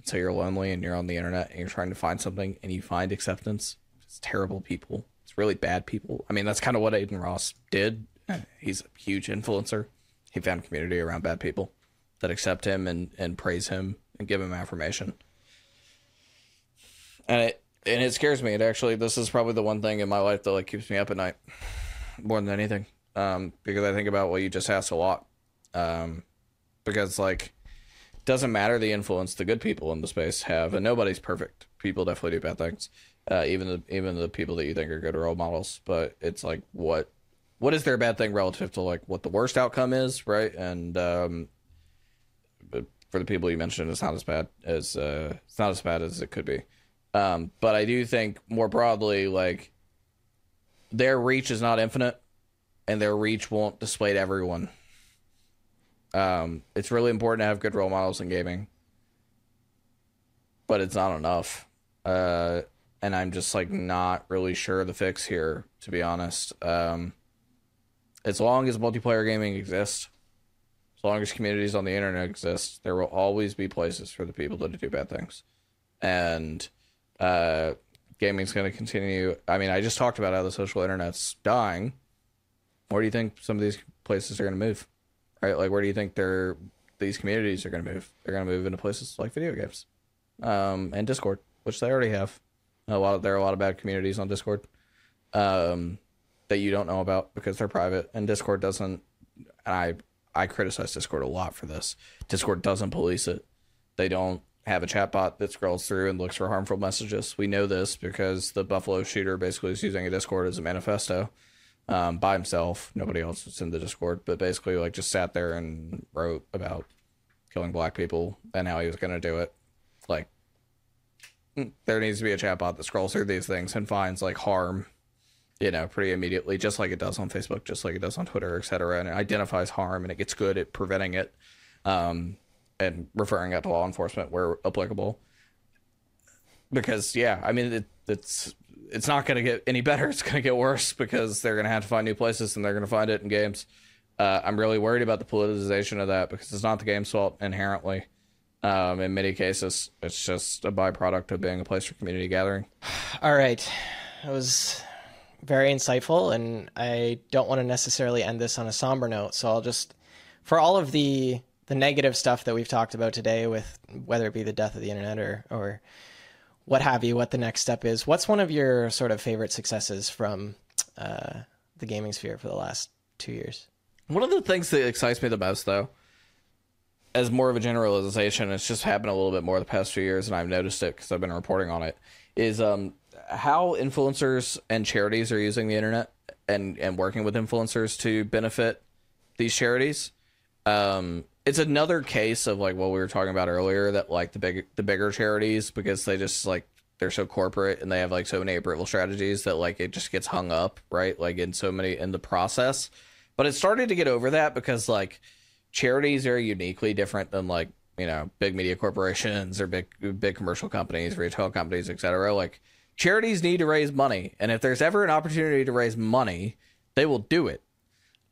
B: So you're lonely and you're on the internet and you're trying to find something and you find acceptance. It's terrible people. It's really bad people. I mean, that's kind of what Adin Ross did. He's a huge influencer. He found community around bad people that accept him and, and praise him and give him affirmation. And it and it scares me. It actually this is probably the one thing in my life that like keeps me up at night more than anything. Um, because I think about what you just asked a lot um, because like doesn't matter the influence the good people in the space have, and nobody's perfect. People definitely do bad things, uh, even the even the people that you think are good role models. But it's like what what is their bad thing relative to like what the worst outcome is, right? And um, for the people you mentioned, it's not as bad as uh, it's not as bad as it could be. Um, but I do think more broadly, like their reach is not infinite, and their reach won't dissuade everyone. Um, it's really important to have good role models in gaming, but it's not enough. Uh, and I'm just like not really sure the fix here, to be honest. Um, as long as multiplayer gaming exists, as long as communities on the internet exist, there will always be places for the people to do bad things, and uh, gaming's going to continue. I mean, I just talked about how the social internet's dying. Where do you think some of these places are going to move? Right? Like, where do you think they're these communities are going to move? They're going to move into places like video games, um, and Discord, which they already have. A lot of there are a lot of bad communities on Discord, um, that you don't know about because they're private, and Discord doesn't. And I I criticize Discord a lot for this. Discord doesn't police it. They don't have a chatbot that scrolls through and looks for harmful messages. We know this because the Buffalo shooter basically is using a Discord as a manifesto um, by himself. Nobody else was in the Discord, but basically like just sat there and wrote about killing black people and how he was going to do it. Like mm, there needs to be a chatbot that scrolls through these things and finds like harm you know, pretty immediately, just like it does on Facebook, just like it does on Twitter, et cetera. And it identifies harm and it gets good at preventing it um, and referring it to law enforcement where applicable. Because, yeah, I mean, it, it's it's not going to get any better. It's going to get worse because they're going to have to find new places and they're going to find it in games. Uh, I'm really worried about the politicization of that because it's not the game's fault inherently. Um, in many cases, it's just a byproduct of being a place for community gathering.
A: All right. It was very insightful, and I don't want to necessarily end this on a somber note. So I'll just, for all of the the negative stuff that we've talked about today, with whether it be the death of the internet or or what have you, what the next step is. What's one of your sort of favorite successes from uh, the gaming sphere for the last two years?
B: One of the things that excites me the most, though, as more of a generalization, it's just happened a little bit more the past few years, and I've noticed it because I've been reporting on it. Is um, how influencers and charities are using the internet and and working with influencers to benefit these charities. Um, it's another case of like what we were talking about earlier that like the big the bigger charities because they just like they're so corporate and they have like so many approval strategies that like it just gets hung up right like in so many in the process but it started to get over that because like charities are uniquely different than like you know big media corporations or big big commercial companies retail companies etc like charities need to raise money, and if there's ever an opportunity to raise money, they will do it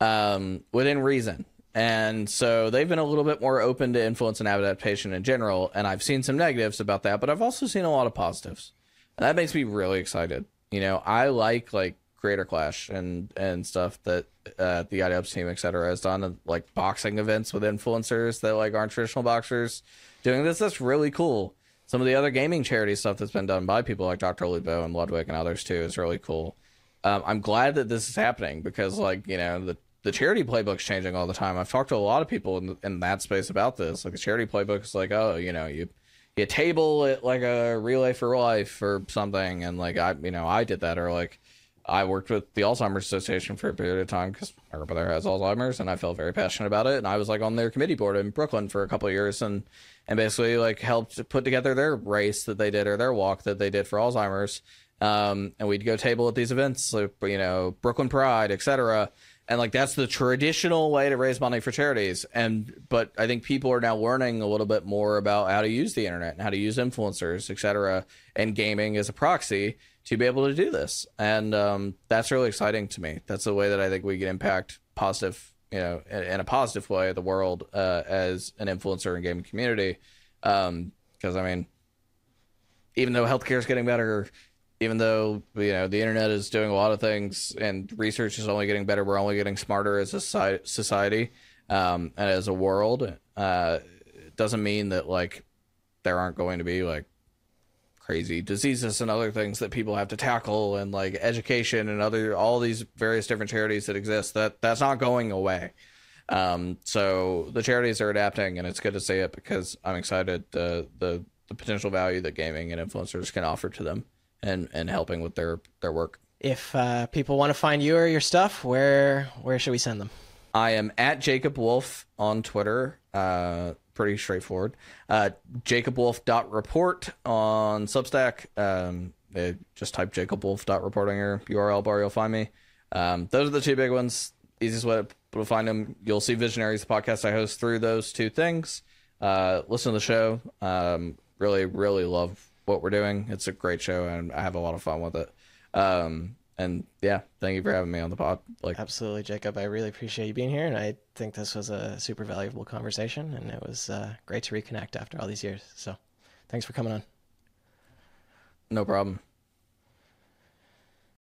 B: um, within reason. And so they've been a little bit more open to influence and adaptation in general. And I've seen some negatives about that, but I've also seen a lot of positives. And that makes me really excited. You know, I like like Creator Clash and and stuff that uh, the iDubbbz team, et cetera, has done, and like boxing events with influencers that like aren't traditional boxers doing this. That's really cool some of the other gaming charity stuff that's been done by people like Dr. Lupo and Ludwig and others too is really cool. Um, I'm glad that this is happening because, like, you know, the the charity playbook's changing all the time. I've talked to a lot of people in, in that space about this. Like, the charity playbook is like, oh, you know, you you table it like a relay for life or something, and like I, you know, I did that, or like I worked with the Alzheimer's Association for a period of time because my brother has Alzheimer's, and I felt very passionate about it. And I was like on their committee board in Brooklyn for a couple of years, and and basically like helped put together their race that they did or their walk that they did for Alzheimer's. Um, and we'd go table at these events, like, you know, Brooklyn Pride, etc. And like that's the traditional way to raise money for charities. And but I think people are now learning a little bit more about how to use the internet and how to use influencers, etc. And gaming as a proxy to be able to do this. And um, that's really exciting to me. That's the way that I think we can impact positive, you know, in, a positive way the world uh, as an influencer in gaming community. Because um, I mean, even though healthcare is getting better, even though you know the internet is doing a lot of things and research is only getting better, we're only getting smarter as a society um, and as a world. Uh, it doesn't mean that like there aren't going to be like crazy diseases and other things that people have to tackle and like education and other all these various different charities that exist that that's not going away um, so the charities are adapting and it's good to see it because i'm excited uh, the the potential value that gaming and influencers can offer to them and and helping with their their work
A: if uh, people want to find you or your stuff where where should we send them
B: i am at jacob wolf on twitter uh, pretty straightforward. Uh, JacobWolf.report on Substack. Um, just type JacobWolf.report on your URL bar, you'll find me. Um, those are the two big ones. Easiest way to find them. You'll see Visionaries, the podcast I host, through those two things. Uh, listen to the show. Um, really, really love what we're doing. It's a great show, and I have a lot of fun with it. Um, and yeah, thank you for having me on the pod.
A: Like absolutely, Jacob. I really appreciate you being here, and I think this was a super valuable conversation, and it was uh, great to reconnect after all these years. So, thanks for coming on.
B: No problem.